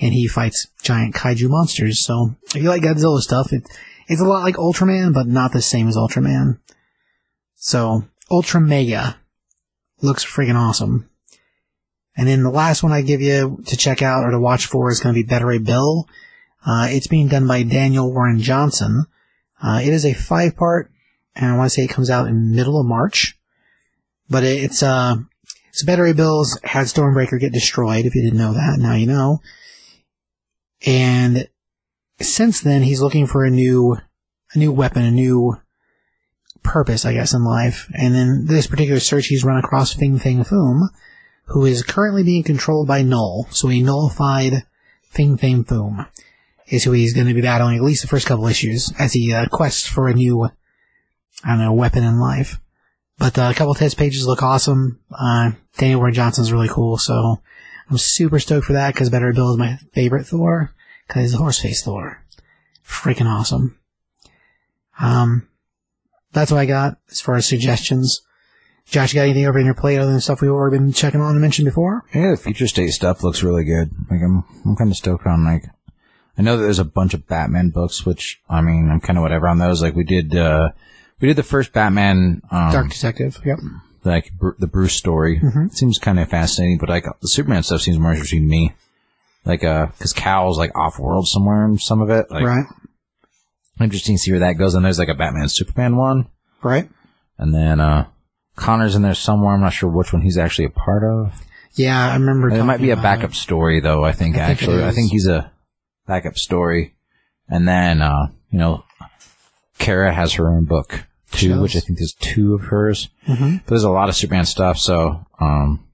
And he fights giant kaiju monsters. So if you like Godzilla stuff, it, it's a lot like Ultraman, but not the same as Ultraman. So Ultra Mega looks freaking awesome. And then the last one I give you to check out or to watch for is going to be Beta Ray Bill. Uh, it's being done by Daniel Warren Johnson. Uh, it is a five part, and I want to say it comes out in middle of March. But it, it's, uh, so Beta Ray Bill's had Stormbreaker get destroyed. If you didn't know that, now you know. And since then, he's looking for a new, a new weapon, a new purpose, I guess, in life. And in this particular search, he's run across Fin Fang Foom, who is currently being controlled by Knull. So he nullified Fin Fang Foom is who he's going to be battling at least the first couple issues as he uh, quests for a new, I don't know, weapon in life. But uh, a couple of test pages look awesome. Uh, Daniel Warren Johnson's really cool, so I'm super stoked for that because Better Bill is my favorite Thor because he's the horse face Thor. Freaking awesome. Um, that's what I got as far as suggestions. Josh, you got anything over in your plate other than stuff we've already been checking on and mentioned before? Yeah, the future state stuff looks really good. Like I'm, I'm kind of stoked on like. I know that there's a bunch of Batman books, which I mean, I'm kind of whatever on those. Like we did, uh, we did the first Batman, um, Dark Detective. Yep. like Bru- the Bruce story. It seems kind of fascinating, but like the Superman stuff seems more interesting to me. Like, uh, cause Kal's like off world somewhere in some of it. Like, right. interesting to see where that goes. And there's like a Batman Superman one. Right. And then, uh, Conner's in there somewhere. I'm not sure which one he's actually a part of. Yeah, I remember. It might be a backup it. story though, I think, I think actually. I think he's a backup story. And then, uh, you know, Kara has her own book too, which I think is two of hers. Mhm. But there's a lot of Superman stuff, so, um,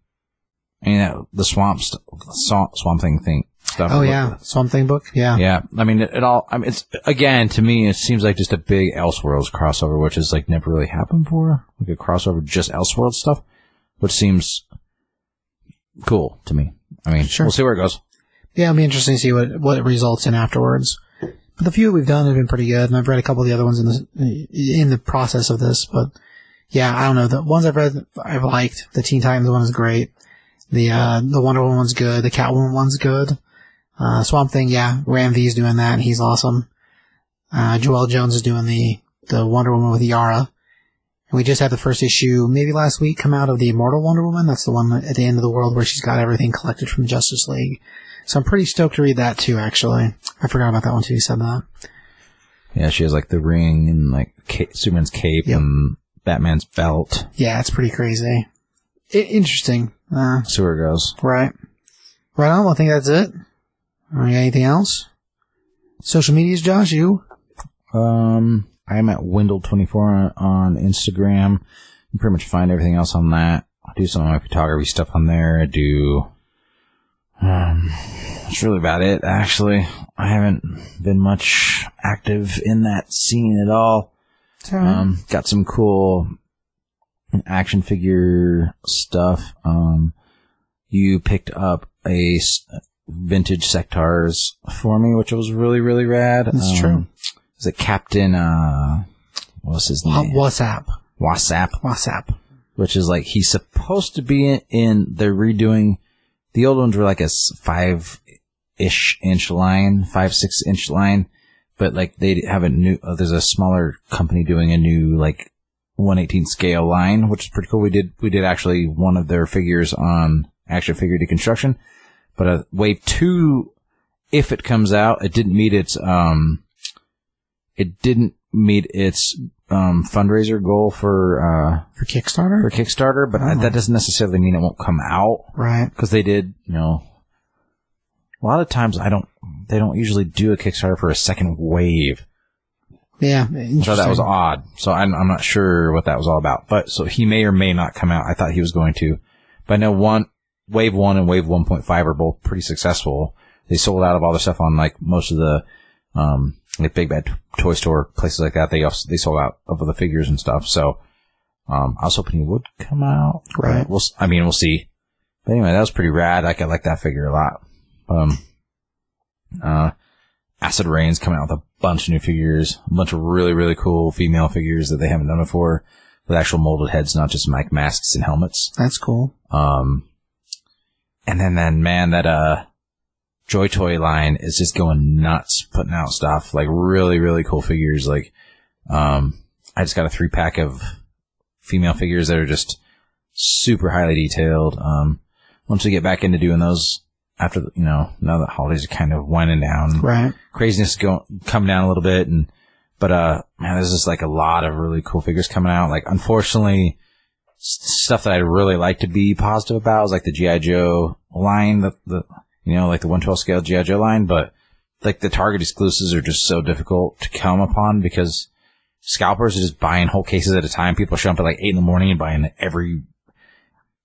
I mean, uh, the swamp, st- swamp, swamp thing thing stuff. Oh yeah, Swamp Thing book. Yeah. Yeah. I mean, it, it all, I mean, it's, again, to me, it seems like just a big Elseworlds crossover, which has like never really happened before. Like a crossover just Elseworlds stuff, which seems cool to me. I mean, Sure. we'll see where it goes. Yeah, it'll be interesting to see what what it results in afterwards. But the few we've done have been pretty good, and I've read a couple of the other ones in the in the process of this. But yeah, I don't know. The ones I've read, I've liked. The Teen Titans one is great. The uh, the Wonder Woman one's good. The Catwoman one's good. Uh, Swamp Thing, yeah, Ram V's doing that, and he's awesome. Uh, Joëlle Jones is doing the the Wonder Woman with Yara. And we just had the first issue, maybe last week, come out of the Immortal Wonder Woman. That's the one at the end of the world where she's got everything collected from Justice League. So I'm pretty stoked to read that too, actually. I forgot about that one too, you said that. Yeah, she has like the ring and like ca- Superman's cape Yep. and Batman's belt. Yeah, it's pretty crazy. I- interesting. Uh, See where it goes. right. Right on, well, I think that's it. Uh, you got anything else? Social medias, Josh, you? Um, I'm at Wendell24 on, on Instagram. You pretty much find everything else on that. I do some of my photography stuff on there. I do, um, that's really about it, actually. I haven't been much active in that scene at all. Um, got some cool action figure stuff. Um, you picked up a s- vintage Sectaurs for me, which was really, really rad. That's Um, true. Is it Captain, uh, what's his Wha- name? WhatsApp. WhatsApp, WhatsApp. which is like, he's supposed to be in, in they're redoing, the old ones were like a five-ish inch line, five, six inch line, but like they have a new, uh, there's a smaller company doing a new like 118 scale line, which is pretty cool. We did, we did actually one of their figures on action figure deconstruction, but uh, wave two, if it comes out, it didn't meet its, um, it didn't meet its um, fundraiser goal for uh, For Kickstarter? for Kickstarter, but I, Oh. that doesn't necessarily mean it won't come out right. because they did. You know, a lot of times I don't. They don't usually do a Kickstarter for a second wave. Yeah. So that was odd. So I'm, I'm not sure what that was all about. But so he may or may not come out. I thought he was going to. But I know one, wave one and wave 1.5 are both pretty successful. They sold out of all their stuff on like most of the, um, like Big Bad Toy Store, places like that. They also, they sold out of the figures and stuff. So, um, I was hoping he would come out. Right. We'll, I mean, we'll see. But anyway, that was pretty rad. Like, I like that figure a lot. Um, uh, Acid Rain's coming out with a bunch of new figures, a bunch of really, really cool female figures that they haven't done before with actual molded heads, not just like masks and helmets. That's cool. Um, and then, then man, that, uh, Joy Toy line is just going nuts putting out stuff, like really, really cool figures. Like, um, I just got a three pack of female figures that are just super highly detailed. Um, once we get back into doing those after, the, you know, now that holidays are kind of winding down, Right. craziness going come down a little bit and but uh man there's just like a lot of really cool figures coming out like unfortunately stuff that i'd really like to be positive about is like the gi joe line the, the you know like the 112 scale gi joe line but like the target exclusives are just so difficult to come upon because scalpers are just buying whole cases at a time. People show up at like eight in the morning and buying every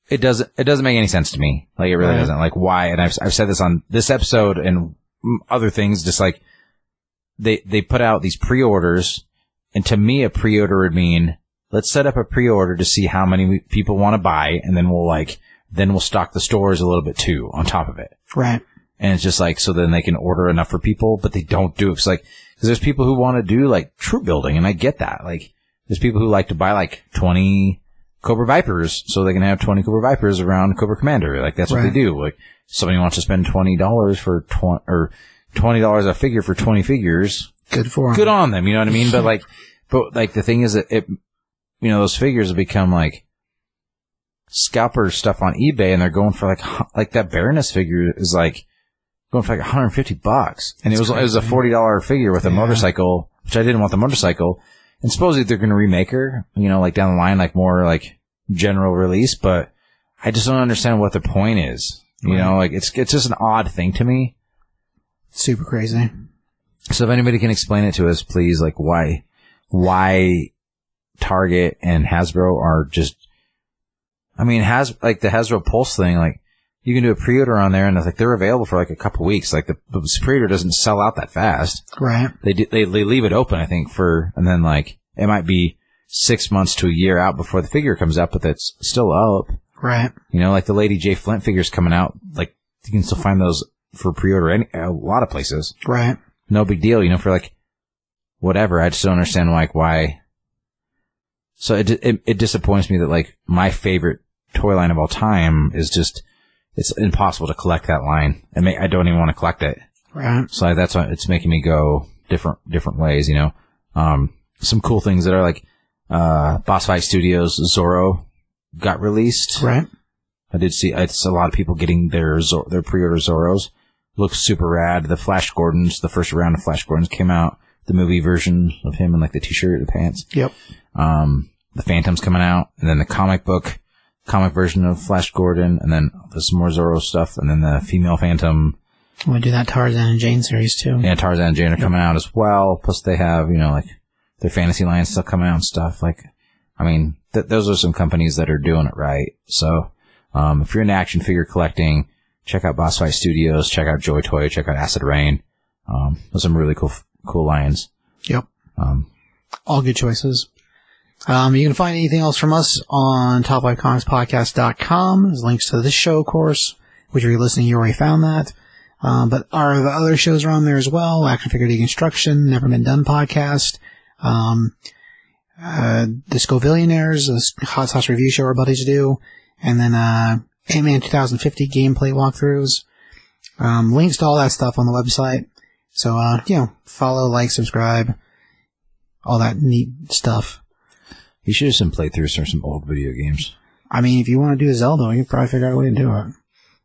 it doesn't it doesn't make any sense to me. Like it really Right. doesn't. Like why? And I've, I've said this on this episode and other things just like they they put out these pre-orders and to me a pre-order would mean let's set up a pre-order to see how many people want to buy and then we'll like then we'll stock the stores a little bit too on top of it Right. and it's just like so then they can order enough for people but they don't do it it's like because there's people who want to do like troop building and i get that like there's people who like to buy like 20 cobra vipers so they can have 20 cobra vipers around cobra commander like that's what they do like somebody wants to spend $20 for 20 or $20 a figure for 20 figures Good for them. good on them. You know what I mean? But like, but like the thing is that it, you know, those figures have become like scalper stuff on eBay and they're going for like, like that Baroness figure is like going for like 150 bucks. And it was, it was a $40 figure with a Yeah. motorcycle, which I didn't want the motorcycle. And supposedly they're going to remake her, you know, like down the line, like more like general release, but I just don't understand what the point is. You know, like it's, it's just an odd thing to me. Super crazy. So if anybody can explain it to us, please, like why, why Target and Hasbro are just, I mean, has like the Hasbro Pulse thing, like you can do a pre-order on there and it's like they're available for like a couple weeks. Like the, the pre-order doesn't sell out that fast. Right. They, do, they, they leave it open, I think, for, and then like it might be six months to a year out before the figure comes out, but that's still up. Right. You know, like the Lady Jaye Flint figures coming out, like you can still find those for pre-order any, a lot of places Right. no big deal, you know, for like whatever. I just don't understand like why. So it, it it disappoints me that like my favorite toy line of all time is just it's impossible to collect that line. I mean, I don't even want to collect it. Right. So I, that's why it's making me go different different ways, you know. Um, some cool things that are like uh, Boss Fight Studios Zorro got released. Right. I did see it's a lot of people getting their Zor- their pre-order Zorros. Looks super rad. The Flash Gordons, the first round of Flash Gordons came out. The movie version of him in like the t-shirt, and the pants. Yep. Um, the Phantom's coming out, and then the comic book, comic version of Flash Gordon, and then there's some more Zorro stuff, and then the female Phantom I'm do that Tarzan and Jane series too. Yeah, Tarzan and Jane are coming out as well. Plus they have, you know, like their fantasy line stuff coming out and stuff. Like, I mean, th- those are some companies that are doing it right. So, um, if you're into action figure collecting, check out Boss Fight Studios, check out Joy Toy, check out Acid Rain. Um, those are some really cool, cool lines. Yep. Um, All good choices. Um, you can find anything else from us on top5comicspodcast.com. There's links to this show, of course, which if you're listening, you already found that. Um, but our the other shows are on there as well. Action Figure Deconstruction, Never Been Done podcast, um, uh, hot sauce review show our buddies do, and then, uh, Ant-Man 2050 gameplay walkthroughs. Um, links to all that stuff on the website. So, uh, you know, follow, like, subscribe, all that neat stuff. You should have some playthroughs or some old video games. I mean, if you want to do Zelda, you can probably figure out a way to do it.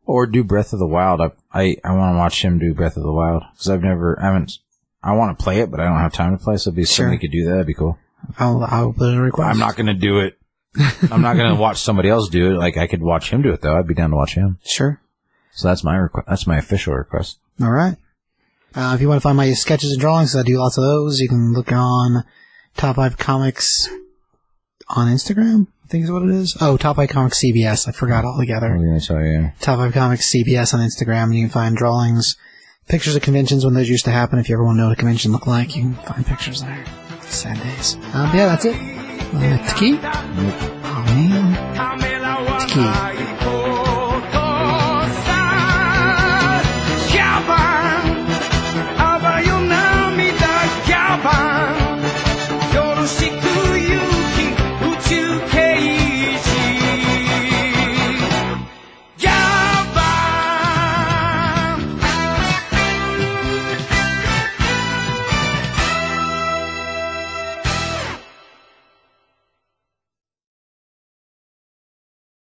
Or do Breath of the Wild. I, I, I want to watch him do Breath of the Wild. Cause I've never, I haven't, I want to play it, but I don't have time to play, so be Sure. we could do that. That'd be cool. I'll, I'll put in a request. I'm not going to do it. I'm not going to watch somebody else do it. Like I could watch him do it though. I'd be down to watch him. Sure. So that's my request. That's my official request. All right. Uh, if you want to find my sketches and drawings, I do lots of those. You can look on Top 5 Comics on Instagram, I think is what it is. Oh, Top 5 Comics CBS. I forgot altogether. Going to tell you. Top 5 Comics CBS on Instagram, and you can find drawings, pictures of conventions when those used to happen. If you ever want to know what a convention looked like, you can find pictures there. Sad days. Um, yeah, that's it. Uh, Taki? Oh, man.